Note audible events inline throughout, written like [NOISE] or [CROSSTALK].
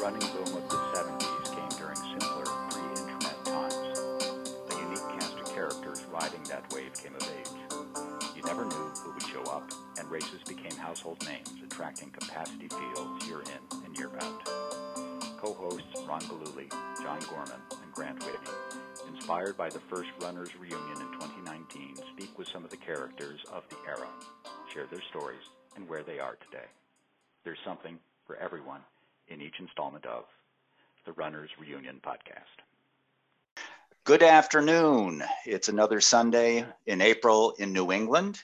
running boom of the 70s came during simpler, pre-internet times. A unique cast of characters riding that wave came of age. You never knew who would show up, and races became household names, attracting capacity fields year in and year out. Co-hosts Ron Galuli, John Gorman, and Grant Whitney, inspired by the first Runners reunion in 2019, speak with some of the characters of the era, share their stories, and where they are today. There's something for everyone in each installment of the Runners Reunion podcast. Good afternoon. It's another Sunday in April in New England.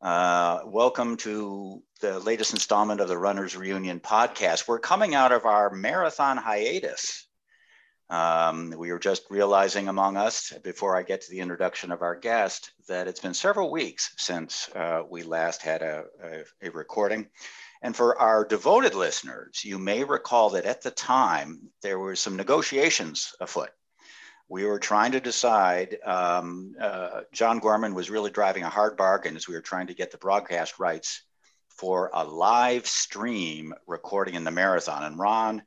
Uh, welcome to the latest installment of the Runners Reunion podcast. We're coming out of our marathon hiatus. Um, we were just realizing among us, before I get to the introduction of our guest, that it's been several weeks since uh, we last had a, a, a recording. And for our devoted listeners, you may recall that at the time there were some negotiations afoot. We were trying to decide, um, uh, John Gorman was really driving a hard bargain as we were trying to get the broadcast rights for a live stream recording in the marathon. And Ron,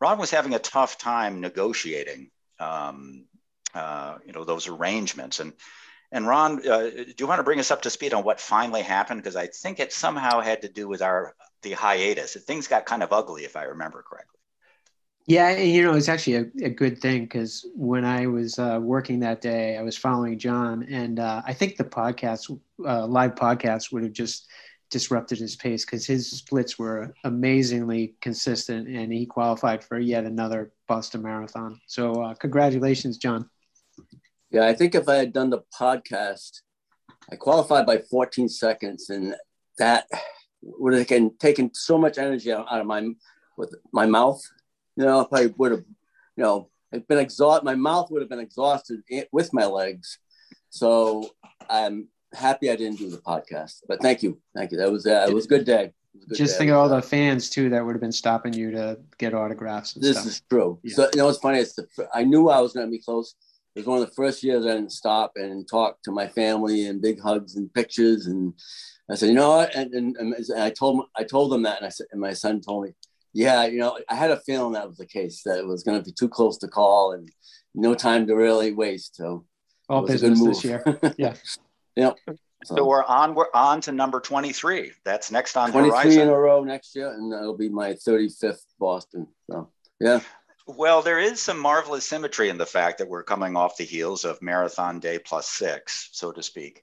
Ron was having a tough time negotiating, um, uh, you know, those arrangements. And and Ron, uh, do you want to bring us up to speed on what finally happened? Because I think it somehow had to do with our the hiatus. Things got kind of ugly, if I remember correctly. Yeah, you know, it's actually a, a good thing because when I was uh, working that day, I was following John, and uh, I think the podcast, uh, live podcast, would have just disrupted his pace because his splits were amazingly consistent, and he qualified for yet another Boston Marathon. So, uh, congratulations, John. Yeah, I think if I had done the podcast, I qualified by 14 seconds, and that would have taken, taken so much energy out, out of my with my mouth. You know, if I would have, you know, I've been exhausted, my mouth would have been exhausted with my legs. So I'm happy I didn't do the podcast. But thank you, thank you. That was uh, it was a good day. Good Just day. think of all the fans too that would have been stopping you to get autographs. this stuff. is true. Yeah. So you know, it's funny. It's the I knew I was going to be close. It was one of the first years I didn't stop and talk to my family and big hugs and pictures. And I said, you know what? And, and, and I told I told them that, and I said, and my son told me, yeah, you know, I had a feeling that was the case that it was going to be too close to call and no time to really waste. So all it was a good business this move. year. [LAUGHS] Yeah. Yep. So we're on. We're on to number twenty-three. That's next on the 23 horizon. in a row next year, and that'll be my 35th Boston. So yeah, Well, there is some marvelous symmetry in the fact that we're coming off the heels of Marathon Day plus six, so to speak,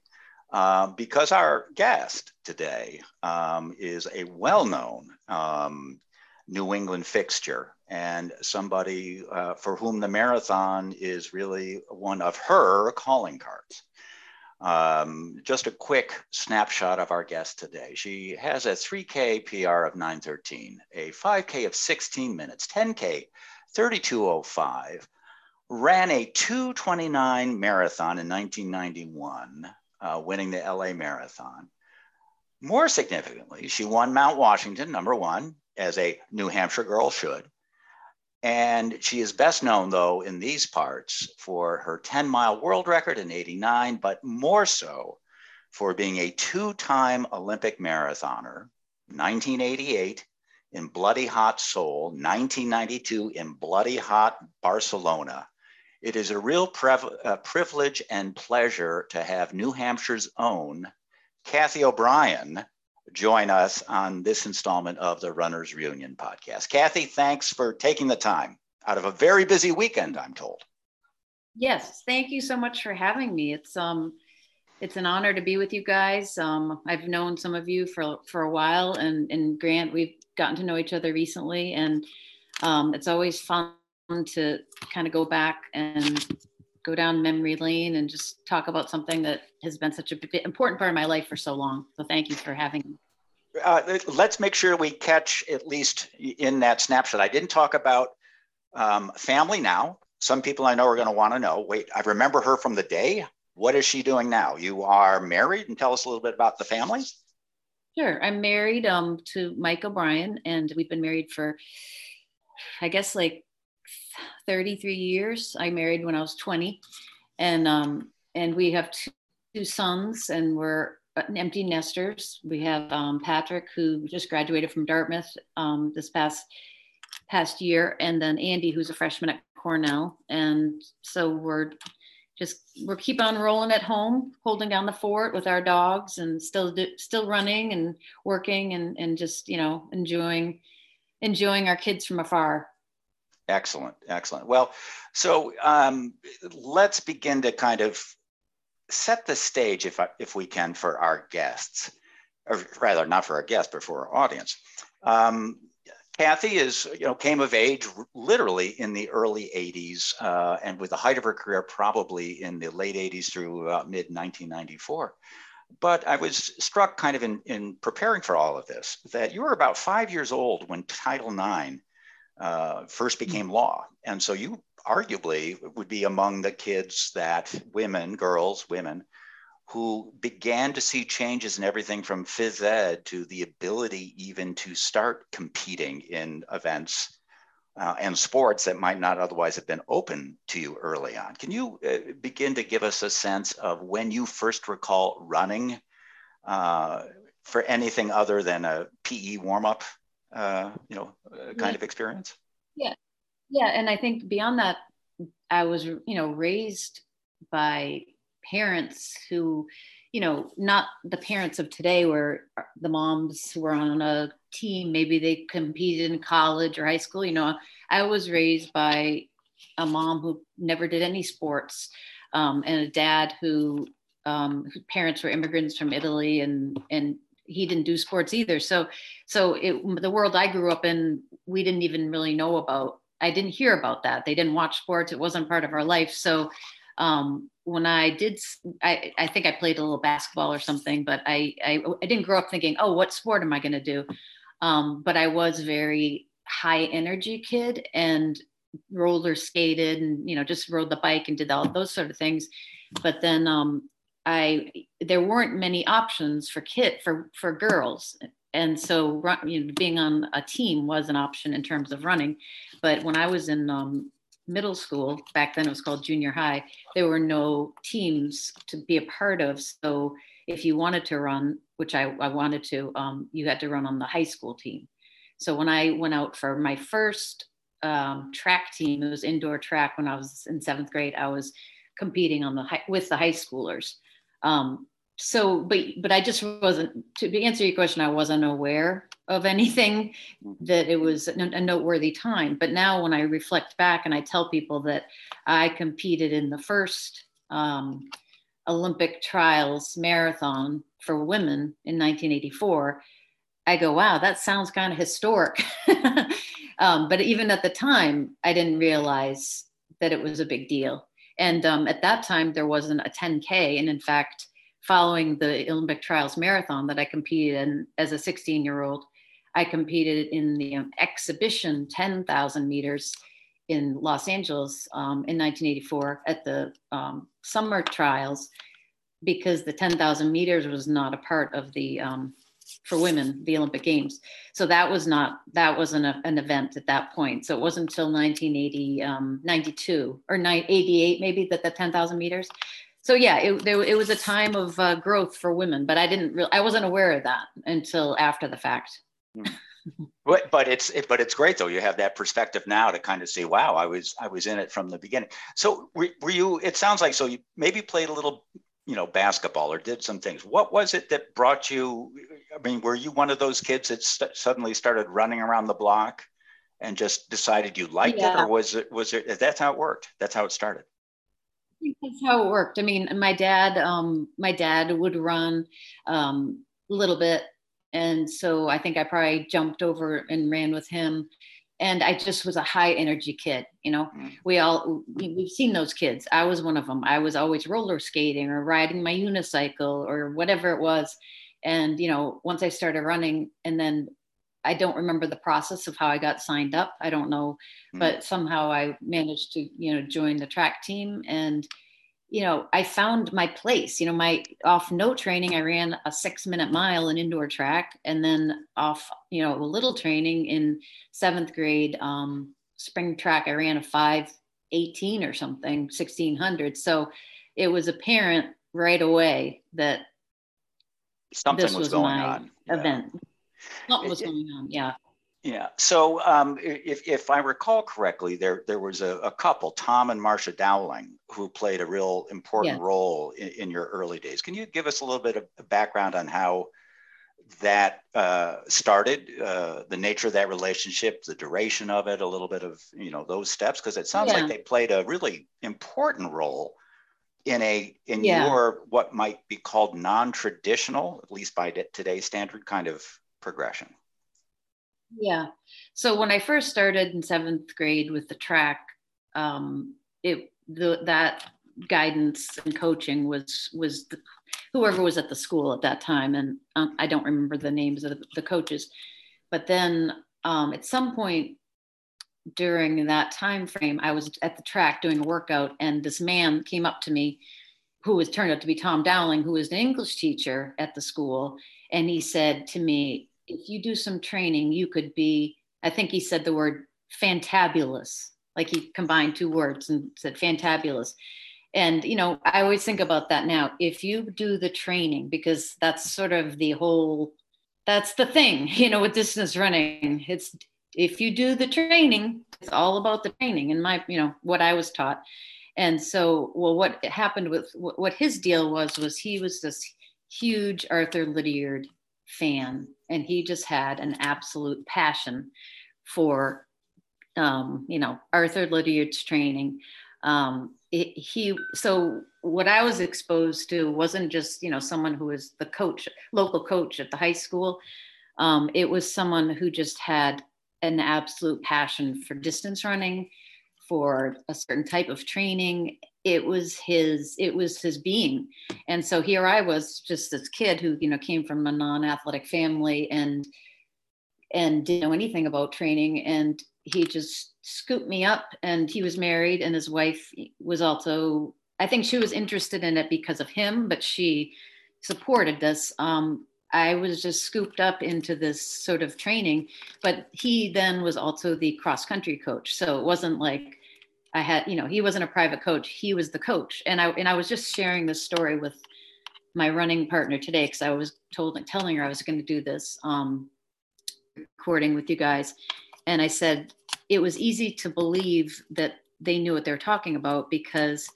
um, because our guest today um, is a well known um, New England fixture and somebody uh, for whom the marathon is really one of her calling cards. Um, just a quick snapshot of our guest today. She has a 3K PR of 913, a 5K of 16 minutes, 10K 3205, ran a 229 marathon in 1991, uh, winning the LA Marathon. More significantly, she won Mount Washington, number one, as a New Hampshire girl should. And she is best known, though, in these parts for her 10 mile world record in 89, but more so for being a two time Olympic marathoner, 1988 in Bloody Hot Seoul, 1992 in Bloody Hot Barcelona. It is a real prev- uh, privilege and pleasure to have New Hampshire's own Cathy O'Brien join us on this installment of the Runners Reunion podcast. Cathy, thanks for taking the time out of a very busy weekend, I'm told. Yes, thank you so much for having me. It's um it's an honor to be with you guys. Um, I've known some of you for for a while, and and Grant, we've gotten to know each other recently, and um, it's always fun to kind of go back and go down memory lane and just talk about something that has been such a b- important part of my life for so long. So thank you for having me. Uh, let's make sure we catch at least in that snapshot. I didn't talk about um, family now. Some people I know are going to want to know. Wait, I remember her from the day. What is she doing now? You are married, and tell us a little bit about the family. Sure, I'm married um, to Mike O'Brien, and we've been married for, I guess, like 33 years. I married when I was 20, and um, and we have two, sons, and we're empty nesters. We have um, Patrick, who just graduated from Dartmouth um, this past past year, and then Andy, who's a freshman at Cornell, and so we're just we're keep on rolling at home, holding down the fort with our dogs, and still still running and working, and and just you know enjoying enjoying our kids from afar. Excellent, excellent. Well, so um, let's begin to kind of set the stage, if I, if we can, for our guests, or rather, not for our guests, but for our audience. Um, Cathy is, you know, came of age literally in the early 80s, uh, and with the height of her career, probably in the late 80s through about mid 1994. But I was struck kind of in, in preparing for all of this that you were about five years old when Title IX uh, first hmm. became law. And so you arguably would be among the kids that women, girls, women, who began to see changes in everything from phys ed to the ability even to start competing in events uh, and sports that might not otherwise have been open to you early on. Can you uh, begin to give us a sense of when you first recall running uh, for anything other than a PE warm up, uh, you know, uh, kind yeah. of experience? Yeah, yeah, and I think beyond that, I was, you know, raised by parents who you know not the parents of today where the moms were on a team maybe they competed in college or high school you know i was raised by a mom who never did any sports um, and a dad who um, whose parents were immigrants from italy and and he didn't do sports either so so it, the world i grew up in we didn't even really know about i didn't hear about that they didn't watch sports it wasn't part of our life so um, when I did, I, I think I played a little basketball or something, but I, I, I didn't grow up thinking, oh, what sport am I going to do? Um, but I was very high energy kid and roller skated and, you know, just rode the bike and did all those sort of things. But then um, I, there weren't many options for kid for, for girls. And so you know, being on a team was an option in terms of running. But when I was in um, middle school, back then it was called junior high, there were no teams to be a part of. So if you wanted to run, which I, I wanted to, um, you had to run on the high school team. So when I went out for my first um, track team, it was indoor track when I was in seventh grade, I was competing on the high, with the high schoolers. Um, so but but i just wasn't to answer your question i wasn't aware of anything that it was a noteworthy time. But now when i reflect back and i tell people that i competed in the first um, olympic trials marathon for women in 1984 i go wow that sounds kind of historic. [LAUGHS] Um, but even at the time i didn't realize that it was a big deal and um, at that time there wasn't a 10k and in fact following the Olympic trials marathon that I competed in as a 16 year old. I competed in the um, exhibition 10,000 meters in Los Angeles um, in 1984 at the um, summer trials because the 10,000 meters was not a part of the um, for women the Olympic Games. So that was not that wasn't a, an event at that point. So it wasn't until 1980 um, 92 or 88 maybe that the 10,000 meters so yeah, it, there, it was a time of uh, growth for women, but I didn't I wasn't aware of that until after the fact. Hmm. but, but it's it, but it's great though. You have that perspective now to kind of say, wow, I was I was in it from the beginning. So were, were you? It sounds like so you maybe played a little, you know, basketball or did some things. What was it that brought you? I mean, were you one of those kids that st- suddenly started running around the block and just decided you liked yeah. it, or was it was it? That's how it worked. That's how it started that's how it worked. I mean, my dad, um, my dad would run um, a little bit, and so I think I probably jumped over and ran with him. And I just was a high energy kid. You know, mm-hmm. we all we've seen those kids. I was one of them. I was always roller skating or riding my unicycle or whatever it was. And you know, once I started running, and then I don't remember the process of how I got signed up. I don't know, mm-hmm. but somehow I managed to, you know, join the track team and you know, I found my place. You know, my off no training, I ran a six minute mile in indoor track, and then off, you know, a little training in seventh grade um, spring track, I ran a five eighteen or something, sixteen hundred. So it was apparent right away that something this was, was going my on. Event. Something was going on. Yeah. Yeah. So um, if, if I recall correctly, there there was a, a, couple, Tom and Marcia Dowling, who played a real important role in, in, your early days. Can you give us a little bit of background on how that uh, started, uh, the nature of that relationship, the duration of it, a little bit of you know those steps? Because it sounds yeah. like they played a really important role in a in yeah. your what might be called non-traditional, at least by today's standard, kind of progression. Yeah. So when I first started in seventh grade with the track, um, it the that guidance and coaching was was the, whoever was at the school at that time, and um, I don't remember the names of the, coaches. But then um, at some point during that time frame, I was at the track doing a workout, and this man came up to me, who was turned out to be Tom Dowling, who was an English teacher at the school, and he said to me, if you do some training, you could be, I think he said the word fantabulous, like he combined two words and said fantabulous. And, you know, I always think about that now. If you do the training, because that's sort of the whole, that's the thing, [LAUGHS] you know, with distance running. It's if you do the training, it's all about the training and my, you know, what I was taught. And so, well, what happened with what his deal was, was he was this huge Arthur Lydiard fan and he just had an absolute passion for um, you know arthur lydiard's training. Um, it, he so what i was exposed to wasn't just you know someone who was the coach local coach at the high school. Um, it was someone who just had an absolute passion for distance running for a certain type of training it was his it was his being. And so here i was just this kid who you know came from a non-athletic family and and didn't know anything about training. And he just scooped me up and he was married and his wife was also i think she was interested in it because of him but she supported this. Um, i was just scooped up into this sort of training but he then was also the cross country coach. So it wasn't like I had, you know, he wasn't a private coach, he was the coach. And I and I was just sharing this story with my running partner today because I was told telling her I was going to do this um, recording with you guys. And I said it was easy to believe that they knew what they were talking about because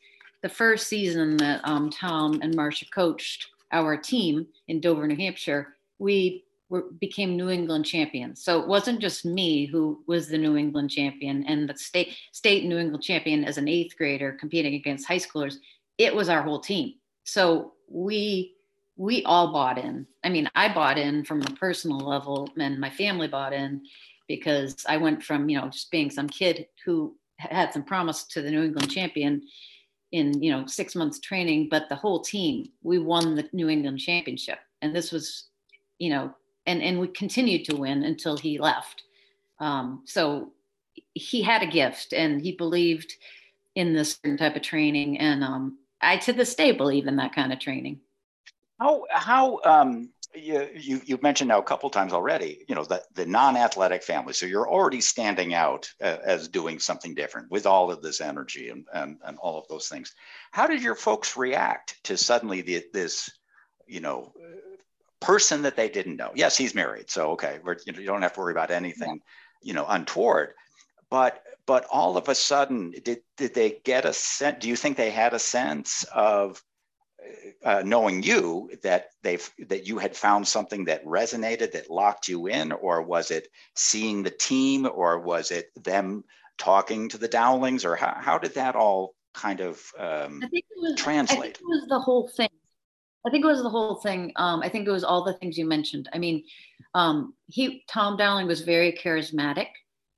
the first season that um, Tom and Marcia coached our team in Dover, New Hampshire, we were, became New England champions. So it wasn't just me who was the New England champion and the state state New England champion as an eighth grader competing against high schoolers. It was our whole team. So we we all bought in. I mean, I bought in from a personal level, and my family bought in because I went from you know just being some kid who had some promise to the New England champion in you know six months training, but the whole team we won the New England championship, and this was you know and and we continued to win until he left. Um, so he had a gift, and he believed in this certain type of training, and um, I to this day believe in that kind of training. How how um, you, you you mentioned now a couple times already. You know the the non-athletic family, so you're already standing out uh, as doing something different with all of this energy and and, and all of those things. How did your folks react to suddenly the, this? you know person that they didn't know. Yes, he's married, so okay, you, know, you don't have to worry about anything, you know, untoward. But but all of a sudden, did did they get a sense? Do you think they had a sense of uh, knowing you that they've that you had found something that resonated that locked you in, or was it seeing the team, or was it them talking to the Dowlings, or how how did that all kind of um, I think it was, translate? I think it was the whole thing. I think it was the whole thing. Um, I think it was all the things you mentioned. I mean, um, he Tom Dowling was very charismatic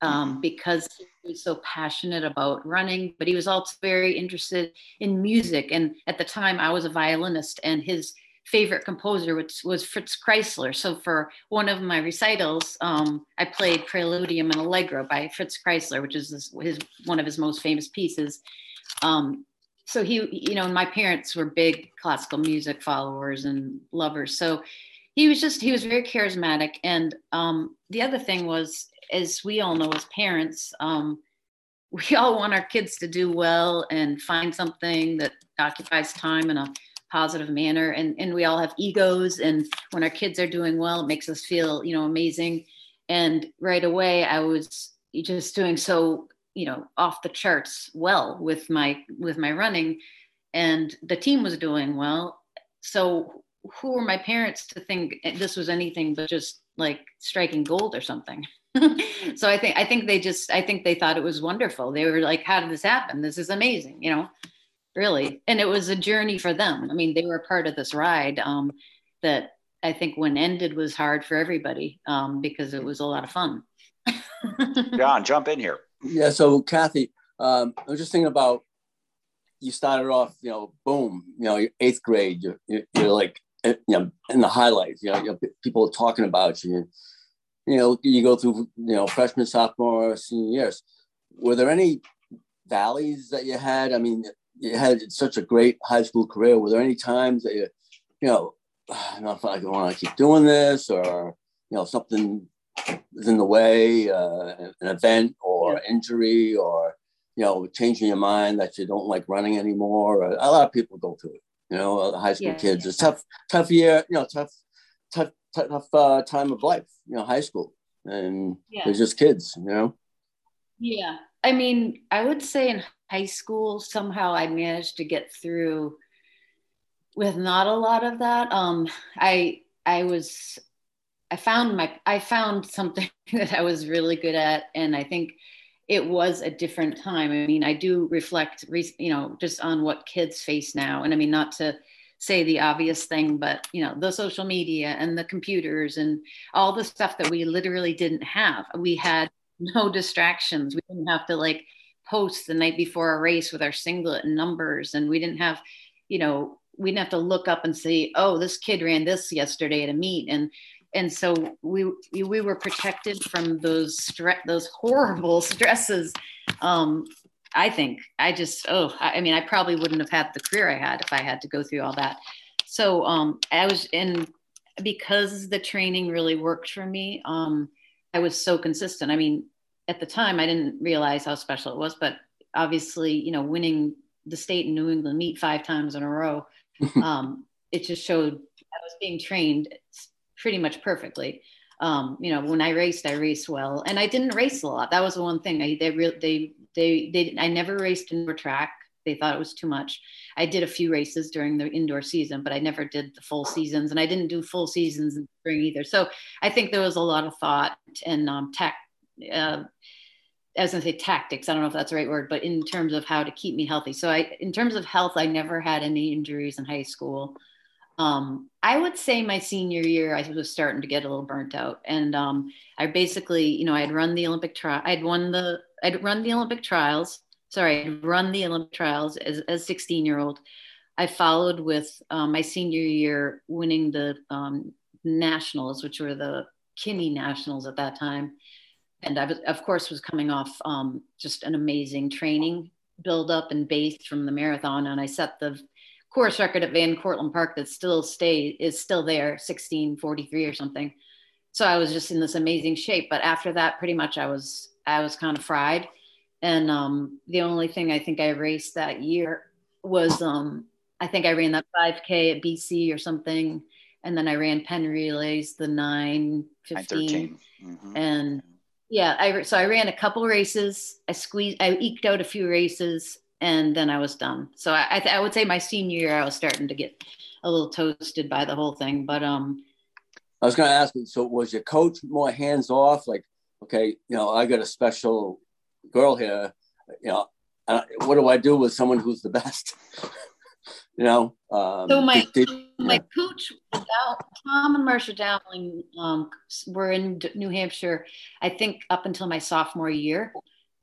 um, mm-hmm. because he was so passionate about running, but he was also very interested in music. And at the time, I was a violinist, and his favorite composer was, was Fritz Kreisler. So for one of my recitals, um, I played Preludium and Allegro by Fritz Kreisler, which is his, his one of his most famous pieces. Um, so he you know my parents were big classical music followers and lovers. So he was just he was very charismatic. And um, the other thing was as we all know as parents um, [LAUGHS] we all want our kids to do well and find something that occupies time in a positive manner. And and we all have egos. And when our kids are doing well it makes us feel you know amazing. And right away I was just doing so you know off the charts well with my with my running and the team was doing well. So who were my parents to think this was anything but just like striking gold or something? [LAUGHS] So i think i think they just i think they thought it was wonderful. They were like how did this happen? This is amazing you know really. And it was a journey for them. I mean they were a part of this ride um, that i think when ended was hard for everybody um, because it was a lot of fun. [LAUGHS] John jump in here yeah so cathy um, i was just thinking about you started off you know boom you know eighth grade you're, you're like you know in the highlights you know, you people talking about you. You know you go through you know freshman sophomore senior years. Were there any valleys that you had? I mean you had such a great high school career. Were there any times that you you know [SIGHS] i don't know if i want to keep doing this or you know something is in the way uh, an event or yeah. injury or you know changing your mind that you don't like running anymore a lot of people go through it you know, high school yeah, kids. Yeah. It's tough, tough year, you know, tough, tough, tough uh, time of life, you know, high school. And they're just kids, you know? Yeah. I mean, I would say in high school, somehow I managed to get through with not a lot of that. Um, I, I was, I found my, I found something [LAUGHS] that I was really good at. And I think it was a different time. I mean, I do reflect, you know, just on what kids face now. And I mean, not to say the obvious thing, but, you know, the social media and the computers and all the stuff that we literally didn't have. We had no distractions. We didn't have to like post the night before a race with our singlet and numbers. And we didn't have, you know, we didn't have to look up and say, oh, this kid ran this yesterday at a meet. And and so we we were protected from those stre- those horrible [LAUGHS] stresses. Um, i think i just oh i mean i probably wouldn't have had the career i had if i had to go through all that. So um, i was in because the training really worked for me um, i was so consistent. I mean at the time i didn't realize how special it was but obviously you know winning the state in new england meet five times in a row [LAUGHS] um, it just showed i was being trained pretty much perfectly. Um, you know, when I raced, I raced well, and I didn't race a lot. That was the one thing. I they really they they they I never raced indoor track. They thought it was too much. I did a few races during the indoor season, but I never did the full seasons, and I didn't do full seasons in spring either. So I think there was a lot of thought and um, tech. Uh, I was going to say tactics. I don't know if that's the right word, but in terms of how to keep me healthy. So I, in terms of health, I never had any injuries in high school um, I would say my senior year, I was starting to get a little burnt out. And um, I basically, you know, I'd run the Olympic trial. I'd won the, I'd run the Olympic trials. Sorry, I'd run the Olympic trials as a 16 year old. I followed with um, my senior year winning the um, nationals, which were the Kinney nationals at that time. And I was, of course, was coming off um, just an amazing training build up and base from the marathon. And I set the course record at Van Cortlandt Park that still stay is still there, 1643 or something. So I was just in this amazing shape. But after that, pretty much I was I was kind of fried. And um, the only thing I think I raced that year was um, I think I ran that 5K at BC or something. And then I ran Penn relays, the 9, 15. Mm-hmm. And yeah, I so I ran a couple races. I squeezed, I eked out a few races, and then I was done. So I, I, th- I, would say my senior year, I was starting to get a little toasted by the whole thing. But um, I was going to ask, you. so was your coach more hands off? Like, okay, you know, I got a special girl here. You know, uh, what do I do with someone who's the best? [LAUGHS] you know. Um, so my did, did, my yeah. coach, Tom and Marcia Dowling, um, were in New Hampshire. I think up until my sophomore year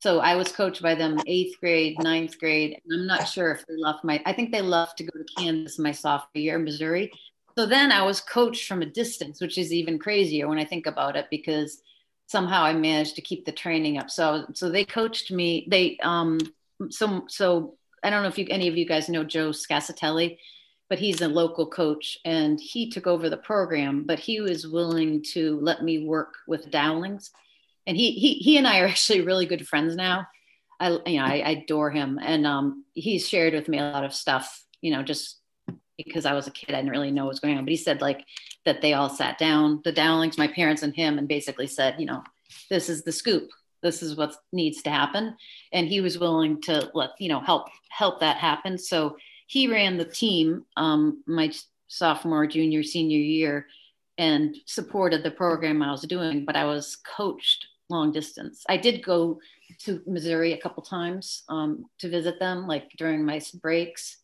so I was coached by them eighth grade, ninth grade. And I'm not sure if they left my, I think they left to go to Kansas in my sophomore year, Missouri. So then I was coached from a distance, which is even crazier when I think about it because somehow I managed to keep the training up. So, so they coached me. They, um, so, so I don't know if you, any of you guys know Joe Scasatelli, but he's a local coach and he took over the program, but he was willing to let me work with Dowlings and he he he and I are [LAUGHS] actually really good friends now. I you know I, I adore him, and um, he's shared with me a lot of stuff. You know, just because I was a kid. I didn't really know what was going on. But he said like that they all sat down, the Dowlings, my parents and him, and basically said, you know, this is the scoop. This is what needs to happen. And he was willing to let, you know, help help that happen. So he ran the team um, my sophomore, junior, senior year and supported the program I was doing, but I was coached long distance. I did go to Missouri a couple times um, to visit them, like during my breaks,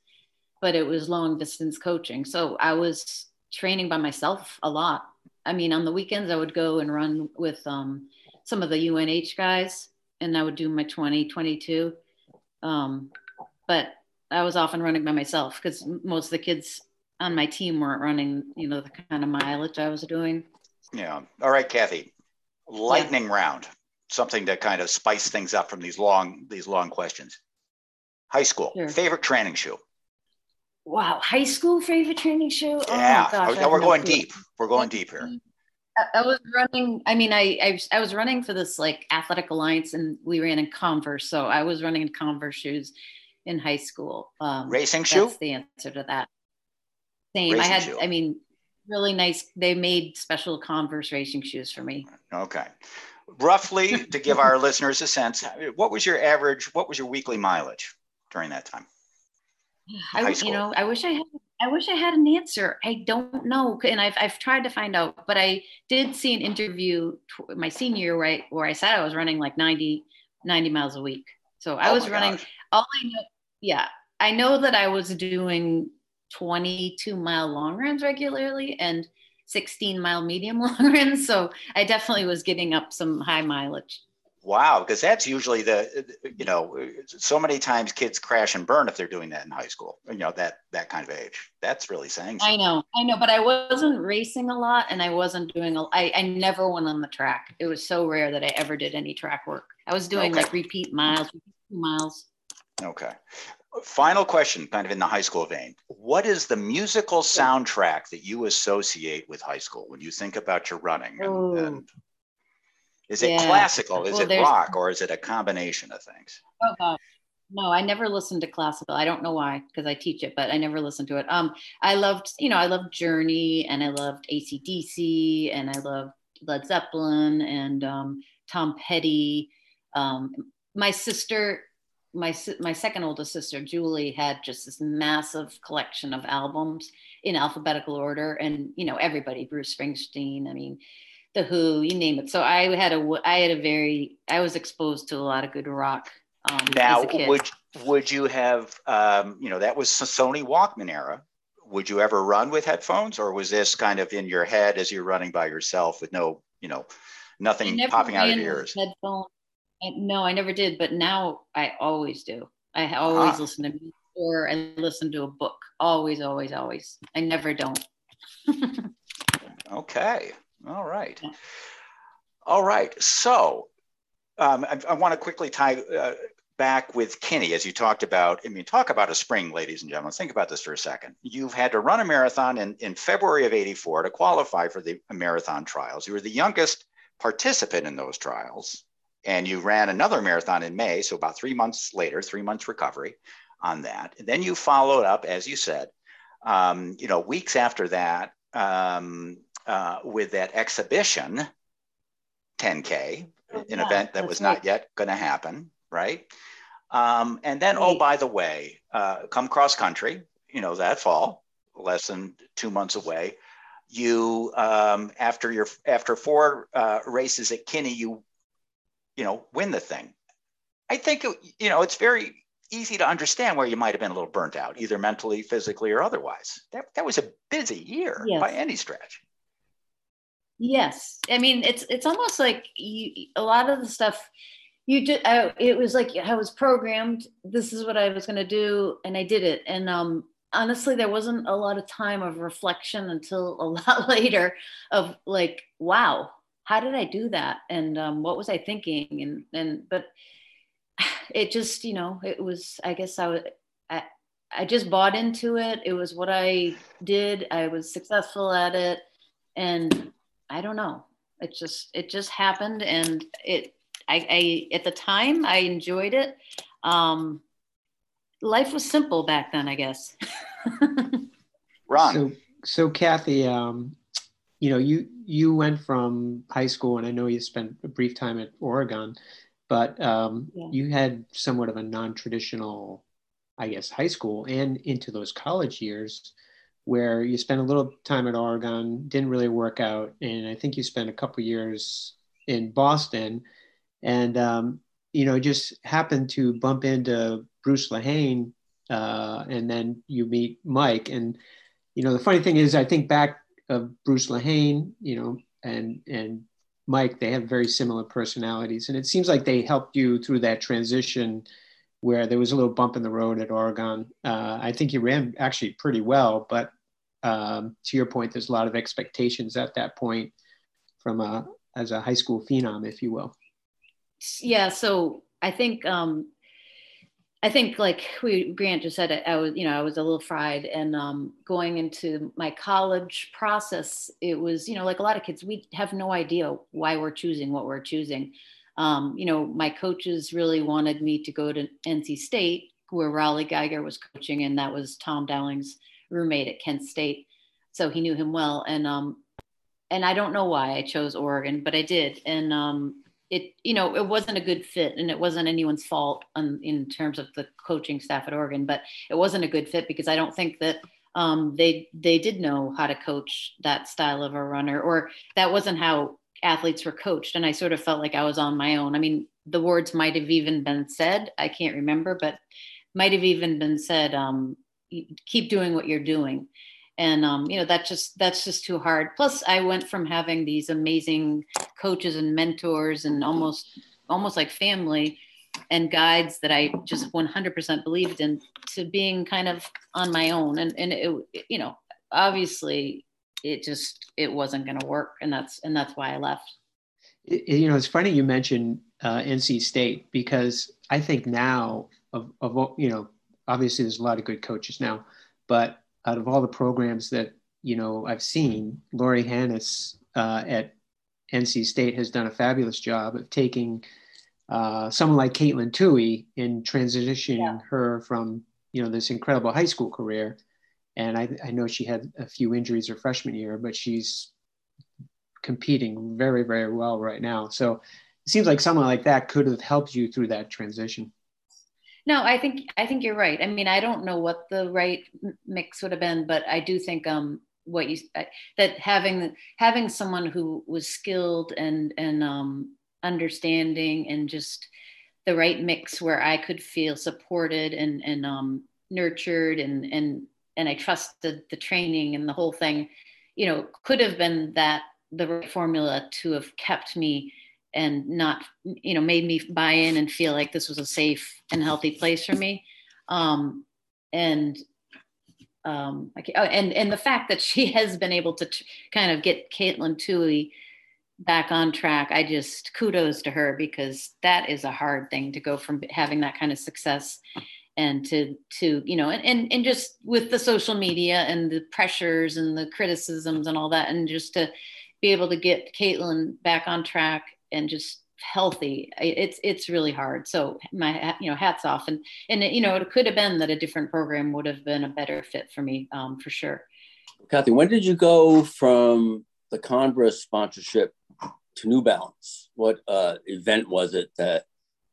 but it was long distance coaching. So I was training by myself a lot. I mean, on the weekends, I would go and run with um, some of the UNH guys, and I would do my 20, 22. Um, but I was often running by myself because most of the kids on my team weren't running, you know, the kind of mileage I was doing. Yeah. All right, Cathy. Lightning yeah. round. Something to kind of spice things up from these long these long questions. High school sure. favorite training shoe. Wow, high school favorite training shoe. Oh yeah, oh gosh, we're going deep. We're going deep here. I was running. I mean, I, I I was running for this like athletic alliance, and we ran in Converse. So I was running in Converse shoes in high school. Um, Racing shoe. That's the answer to that. Same. Racing I had, shoe. I mean, really nice. They made special Converse racing shoes for me. Okay. Roughly to give our [LAUGHS] listeners a sense, what was your average, what was your weekly mileage during that time? I, you know, I wish I had, I wish I had an answer. I don't know. And I've, I've tried to find out, but I did see an interview my senior year, right, where I said I was running like 90, 90 miles a week. So I oh was running, gosh. all I know, yeah, I know that I was doing 22 mile long runs regularly and 16 mile medium [LAUGHS] long runs. So I definitely was getting up some high mileage. Wow, because that's usually the you know so many times kids crash and burn if they're doing that in high school. You know that that kind of age. That's really saying. Something. I know, I know, but I wasn't racing a lot, and I wasn't doing. A, I I never went on the track. It was so rare that I ever did any track work. I was doing okay. like repeat miles, repeat miles. Okay final question, kind of in the high school vein. What is the musical soundtrack that you associate with high school when you think about your running? And, and is it yeah. classical? Is well, it rock? Or is it a combination of things? Oh, God. No, I never listened to classical. I don't know why, because I teach it, but I never listened to it. Um, I loved, you know, I loved Journey and I loved ACDC and I loved Led Zeppelin and um, Tom Petty. Um, my sister my my second oldest sister Julie had just this massive collection of albums in alphabetical order, and you know everybody, Bruce Springsteen. I mean, the Who, you name it. So I had a I had a very I was exposed to a lot of good rock. Um, now, would would you have um, you know that was Sony Walkman era? Would you ever run with headphones, or was this kind of in your head as you're running by yourself with no you know nothing popping out of your ears? Headphones no, I never did, but now I always do. I always ah. listen to music or I listen to a book. Always, always, always. I never don't. [LAUGHS] okay. All right. Yeah. All right. So um, I, I want to quickly tie uh, back with Kinney, as you talked about. I mean, talk about a spring, ladies and gentlemen. Think about this for a second. You've had to run a marathon in, in February of 84 to qualify for the marathon trials. You were the youngest participant in those trials and you ran another marathon in May, so about three months later, three months recovery on that. And then you followed up, as you said, um, you know, weeks after that um, uh, with that exhibition 10K, oh, an yeah, event that was right. not yet going to happen, right? Um, and then, oh, by the way, uh, come cross country, you know, that fall, less than two months away. You um, after your after four uh, races at Kinney, you you know, win the thing. I think, you know, it's very easy to understand where you might have been a little burnt out, either mentally, physically, or otherwise. That, that was a busy year yes. by any stretch. Yes. I mean, it's, it's almost like you, a lot of the stuff you did, I, it was like I was programmed, this is what I was going to do. And I did it. And, um, honestly there wasn't a lot of time of reflection until a lot [LAUGHS] later of like wow how did I do that? And um, what was I thinking? And, and, but [SIGHS] it just, you know, it was, I guess I was, I, I just bought into it. It was what I did. I was successful at it. And I don't know. It just, it just happened. And it, I, I at the time I enjoyed it. Um, life was simple back then, I guess. [LAUGHS] Ron. So, so Cathy, um, you know, you you went from high school, and I know you spent a brief time at Oregon, but um, yeah. you had somewhat of a non-traditional, I guess, high school and into those college years, where you spent a little time at Oregon, didn't really work out, and I think you spent a couple years in Boston, and um, you know, just happened to bump into Bruce Lehane, uh, and then you meet Mike, and you know, the funny thing is, I think back of Bruce Lehane, you know, and and Mike, they have very similar personalities, and it seems like they helped you through that transition where there was a little bump in the road at Oregon. Uh, I think you ran actually pretty well, but um, to your point, there's a lot of expectations at that point from a as a high school phenom, if you will. Yeah, so I think um, I think like we Grant just said, I was you know I was a little fried, and um, going into my college process, it was you know like a lot of kids, we have no idea why we're choosing what we're choosing. Um, you know, my coaches really wanted me to go to NC State, where Rollie Geiger was coaching, and that was Tom Dowling's roommate at Kent State, so he knew him well. And um, and I don't know why I chose Oregon, but I did, and um, it you know it wasn't a good fit and it wasn't anyone's fault on, in terms of the coaching staff at Oregon but it wasn't a good fit because I don't think that um, they they did know how to coach that style of a runner or that wasn't how athletes were coached. And I sort of felt like I was on my own. I mean the words might have even been said I can't remember but might have even been said um, keep doing what you're doing and um, you know that just that's just too hard. Plus i went from having these amazing coaches and mentors and almost almost like family and guides that i just 100% believed in to being kind of on my own. And and it you know obviously it just it wasn't going to work. And that's and that's why i left. It, you know it's funny you mentioned uh, nc state because i think now of, of you know obviously there's a lot of good coaches now but out of all the programs that you know I've seen, Laurie Henes uh, at NC State has done a fabulous job of taking uh, someone like Katelyn Tuohy and transitioning yeah. her from you know this incredible high school career, and I, I know she had a few injuries her freshman year, but she's competing very very well right now. So it seems like someone like that could have helped you through that transition. No, I think I think you're right. I mean, I don't know what the right mix would have been, but I do think um what you that having having someone who was skilled and and um understanding and just the right mix where I could feel supported and and um nurtured and and and I trusted the training and the whole thing, you know, could have been that the right formula to have kept me and not you know made me buy in and feel like this was a safe and healthy place for me. Um, and um, oh, and and the fact that she [LAUGHS] has been able to kind of get Katelyn Tuohy back on track, I just kudos to her because that is a hard thing to go from having that kind of success and to to you know and, and and just with the social media and the pressures and the criticisms and all that and just to be able to get Katelyn back on track and just healthy it's it's really hard. So my you know hats off. And and you know it could have been that a different program would have been a better fit for me um, for sure. Cathy when did you go from the converse sponsorship to new balance? What uh, event was it that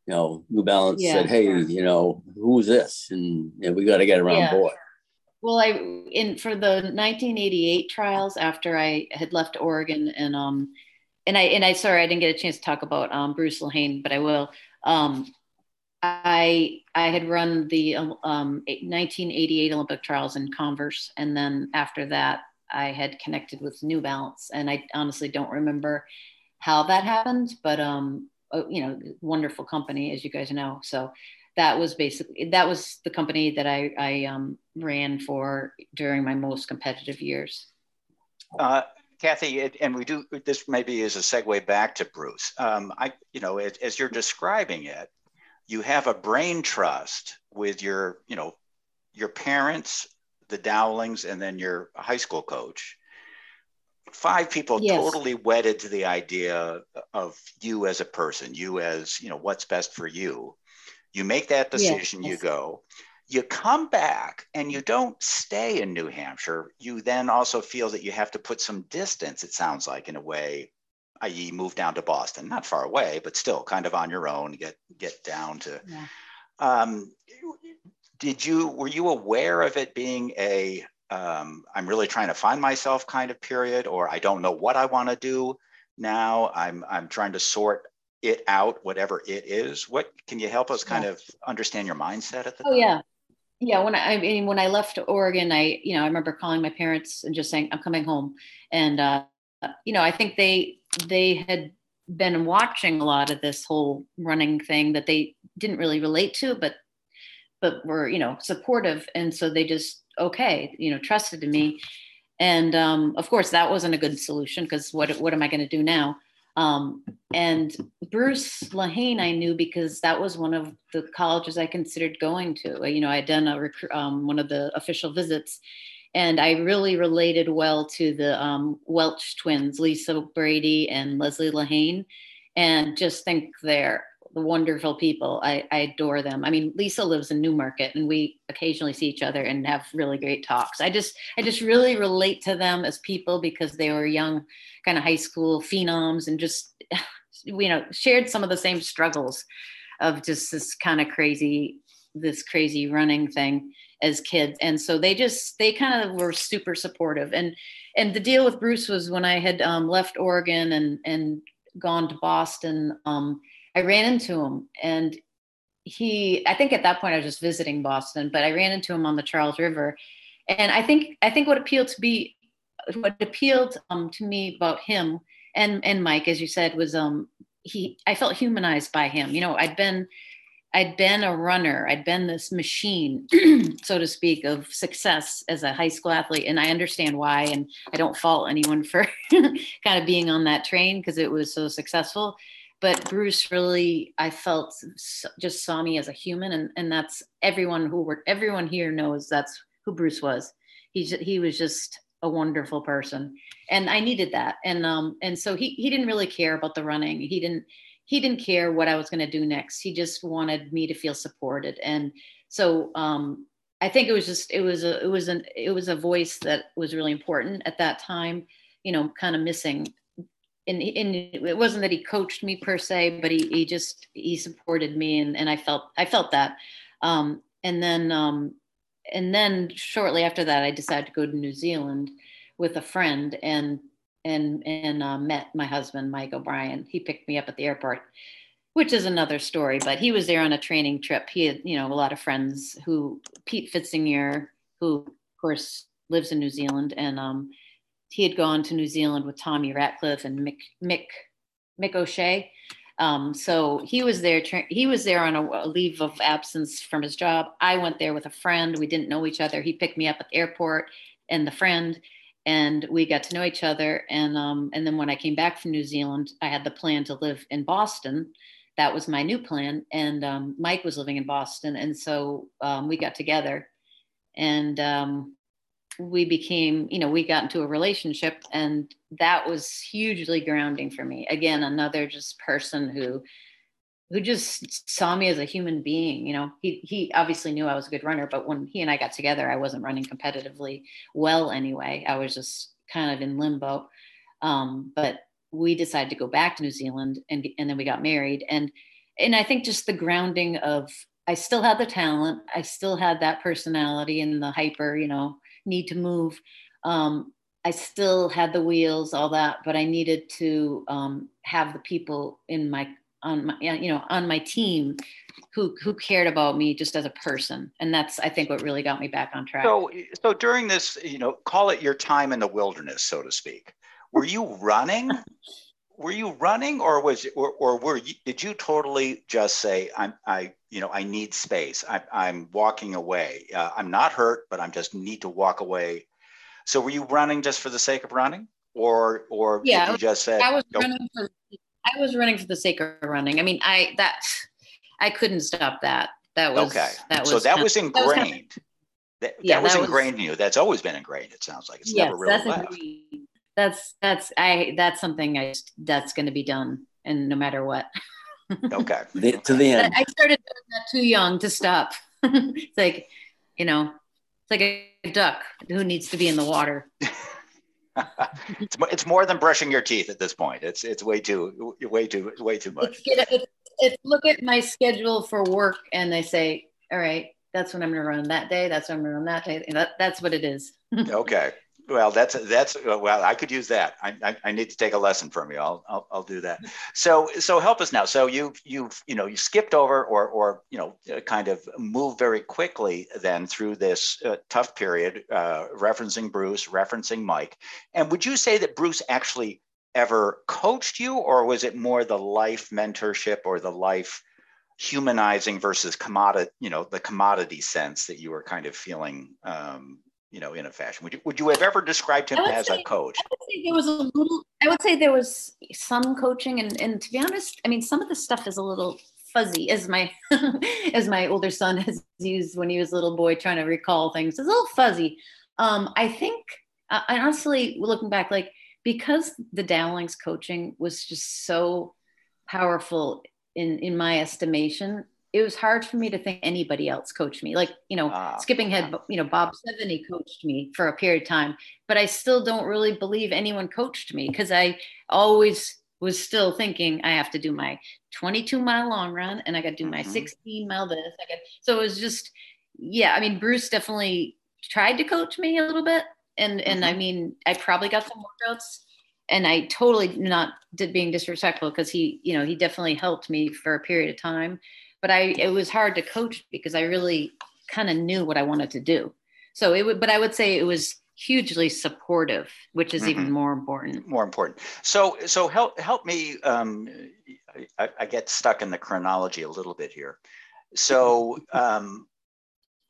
you know new balance yeah. said hey you know who's this? And you know, we got to get around yeah. board. Well i in for the 1988 trials after i had left oregon and um and I and I sorry I didn't get a chance to talk about um, Bruce Lehane, but I will. Um, I I had run the um, 1988 Olympic trials in Converse, and then after that, I had connected with New Balance, and I honestly don't remember how that happened, but um, uh, you know, wonderful company as you guys know. So that was basically that was the company that I I um, ran for during my most competitive years. Uh, Cathy, it, and we do this maybe is a segue back to Bruce. Um, I, you know, as, as you're describing it, you have a brain trust with your, you know, your parents, the Dowlings, and then your high school coach. Five people yes. totally wedded to the idea of you as a person, you as, you know, what's best for you. You make that decision, yes. you go. You come back and you don't stay in New Hampshire. You then also feel that you have to put some distance, it sounds like, in a way, i.e., move down to Boston, not far away, but still kind of on your own, get get down to. Yeah. Um, did you were you aware of it being a um, I'm really trying to find myself kind of period, or I don't know what I want to do now. I'm I'm trying to sort it out, whatever it is. What can you help us kind yeah. of understand your mindset at the oh, time? yeah. Yeah, when I, I, mean when I left Oregon, I you know I remember calling my parents and just saying I'm coming home, and uh, you know I think they they had been watching a lot of this whole running thing that they didn't really relate to, but but were you know supportive, and so they just okay, you know, trusted me, and um, of course that wasn't a good solution because what what am I going to do now? Um, and Bruce Lehane, I knew because that was one of the colleges I considered going to. You know, I had done a rec- um, one of the official visits, and I really related well to the um, Welch twins, Lisa Brady and Leslie Lehane, and just think they're wonderful people. I, I adore them. I mean, Lisa lives in Newmarket, and we occasionally see each other and have really great talks. I just I just really relate to them as people because they were young, kind of high school phenoms, and just [SIGHS] you know shared some of the same struggles of just this kind of crazy this crazy running thing as kids and so they just they kind of were super supportive and and the deal with bruce was when i had um, left oregon and and gone to boston um, I ran into him and he I think at that point I was just visiting Boston, but I ran into him on the Charles River. And I think I think what appealed to be what appealed um, to me about him and and Mike, as you said, was um he I felt humanized by him. You know, I'd been I'd been a runner. I'd been this machine, [CLEARS THROAT] so to speak, of success as a high school athlete. And I understand why. And I don't fault anyone for [LAUGHS] kind of being on that train because it was so successful but Bruce really, I felt just saw me as a human, and and that's everyone who worked. everyone here knows that's who Bruce was. He's he was just a wonderful person, and I needed that, and um and so he he didn't really care about the running. He didn't he didn't care what I was going to do next. He just wanted me to feel supported, and so um I think it was just it was a it was an it was a voice that was really important at that time. You know, kind of missing and, and it wasn't that he coached me per se, but he, he just, he supported me and, and I felt, I felt that. Um, and then, um, and then shortly after that, I decided to go to New Zealand with a friend and, and, and uh, met my husband, Mike O'Brien. He picked me up at the airport, which is another story, but he was there on a training trip. He had, you know, a lot of friends who, Pete Pfitzinger, who of course lives in New Zealand and, um, he had gone to New Zealand with Tommy Ratcliffe and Mick Mick Mick O'Shea. Um, so he was there. He was there on a, a, leave of absence from his job. I went there with a friend. We didn't know each other. He picked me up at the airport, and the friend, and we got to know each other. And um, and then when I came back from New Zealand, I had the plan to live in Boston. That was my new plan. And um, Mike was living in Boston, and so um, we got together. And um, we became, you know, we got into a relationship and that was hugely grounding for me. Again, another just person who who just saw me as a human being. You know, he he obviously knew I was a good runner, but when he and I got together, I wasn't running competitively well anyway. I was just kind of in limbo. Um, but we decided to go back to New Zealand and and then we got married and and I think just the grounding of I still had the talent, I still had that personality and the hyper, you know, need to move. Um, I still had the wheels, all that, but I needed to um, have the people in my on my you know on my team who who cared about me just as a person, and that's I think what really got me back on track. So so during this, you know, call it your time in the wilderness, so to speak. Were you running? [LAUGHS] were you running, or was or, or were you? Did you totally just say, "I'm I you know, I need space. I, I'm walking away. Uh, I'm not hurt, but I'm just need to walk away. So were you running just for the sake of running, or or yeah, did you just say I was running for I was running for the sake of running. I mean, I that I couldn't stop that. That was okay. That was so that was ingrained. That was, kind of, that, yeah, that was that ingrained was, in you. That's always been ingrained. It sounds like it's yes, never really that's left. Ingrained. That's that's I that's something I that's going to be done, and no matter what. [LAUGHS] okay. The, to the end. I started doing that too young to stop. [LAUGHS] it's like You know, it's like a duck who needs to be in the water. [LAUGHS] it's, it's more than brushing your teeth at this point. It's it's way too way too way too much. It's, it's, it's look at my schedule for work and they say, all right, that's when I'm going to run that day. That's when I'm going to run that day. That, that's what it is. okay. Well, that's that's well. I could use that. I, I, I, need to take a lesson from you. I'll, I'll I'll do that. So so help us now. So you've you've you know you skipped over or or you know kind of moved very quickly then through this uh, tough period, uh, referencing Bruce, referencing Mike. And would you say that Bruce actually ever coached you, or was it more the life mentorship or the life humanizing versus commodity, you know, the commodity sense that you were kind of feeling, um, you know, in a fashion? Would you, would you have ever described him as say, a coach? I would say there was a little, I would say there was some coaching and, and to be honest, I mean, some of the stuff is a little fuzzy as my, [LAUGHS] as my older son has used when he was a little boy trying to recall things. It's a little fuzzy. Um, I think, uh, I honestly, looking back, like because the Dowlings coaching was just so powerful in in my estimation, it was hard for me to think anybody else coached me. Like, you know, ah, skipping head, you know, Bob Sevene coached me for a period of time, but I still don't really believe anyone coached me because I always was still thinking I have to do my 22 mile long run and I got to do my mm-hmm. 16 mile this. I got, so it was just, yeah, I mean, Bruce definitely tried to coach me a little bit, and and I mm-hmm. mean, I probably got some workouts, and I totally not did being disrespectful because he, you know, he definitely helped me for a period of time, but I it was hard to coach because I really kind of knew what I wanted to do. So it would, but I would say it was hugely supportive, which is mm-hmm. even more important. More important. So so help help me. Um, I, I get stuck in the chronology a little bit here. So [LAUGHS] um,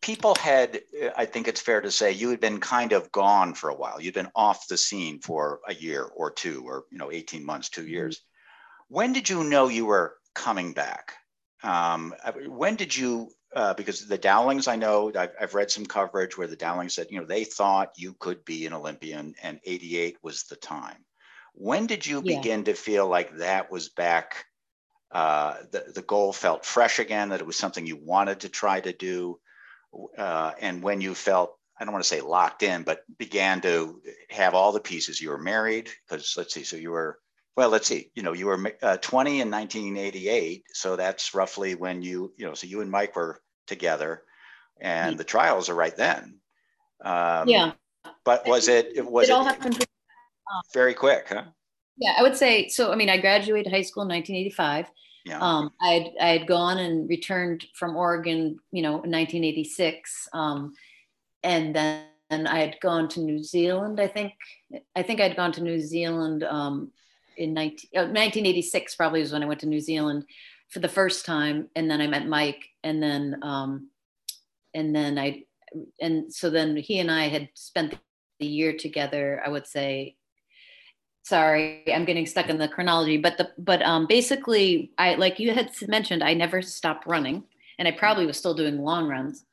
people had, I think it's fair to say, you had been kind of gone for a while. You'd been off the scene for a year or two, or you know, 18 months, two mm-hmm. years. When did you know you were coming back? Um, when did you? Uh, because the Dowlings, I know I've, I've, read some coverage where the Dowlings said, you know, they thought you could be an Olympian, and 88 was the time. When did you yeah. begin to feel like that was back? Uh, the the goal felt fresh again. That it was something you wanted to try to do uh, and when you felt I don't want to say locked in, but began to have all the pieces. You were married because let's see, so you were well. Let's see, you know, you were uh, 20 in 1988, so that's roughly when you you know, so you and Mike were together, and mm-hmm. the trials are right then. Um, yeah. But was it? it was it all happened um, very quick, huh? Yeah, I would say so. I mean, I graduated high school in 1985. Yeah. Um, I had I had gone and returned from Oregon, you know, in 1986, um, and then I had gone to New Zealand. I think I think I'd gone to New Zealand um, in 19, 1986. Probably was when I went to New Zealand for the first time, and then I met Mike, and then um, and then I and so then he and I had spent the year together. I would say sorry i'm getting stuck in the chronology but the but um basically i like you had mentioned i never stopped running and i probably was still doing long runs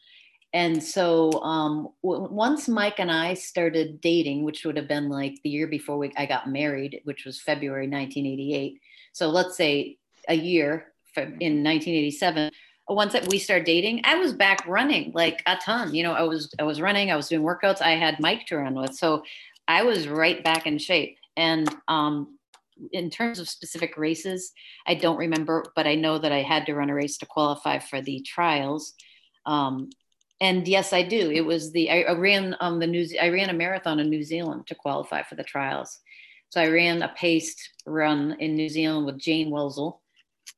and so um w- once mike and i started dating which would have been like the year before we, i got married which was february 1988 so let's say a year in 1987 once that we started dating i was back running like a ton you know i was i was running i was doing workouts i had mike to run with so i was right back in shape and um, in terms of specific races, I don't remember, but I know that I had to run a race to qualify for the trials. Um, and yes, I do. It was the I, I ran um, the New I ran a marathon in New Zealand to qualify for the trials. So I ran a paced run in New Zealand with Jane Welzel,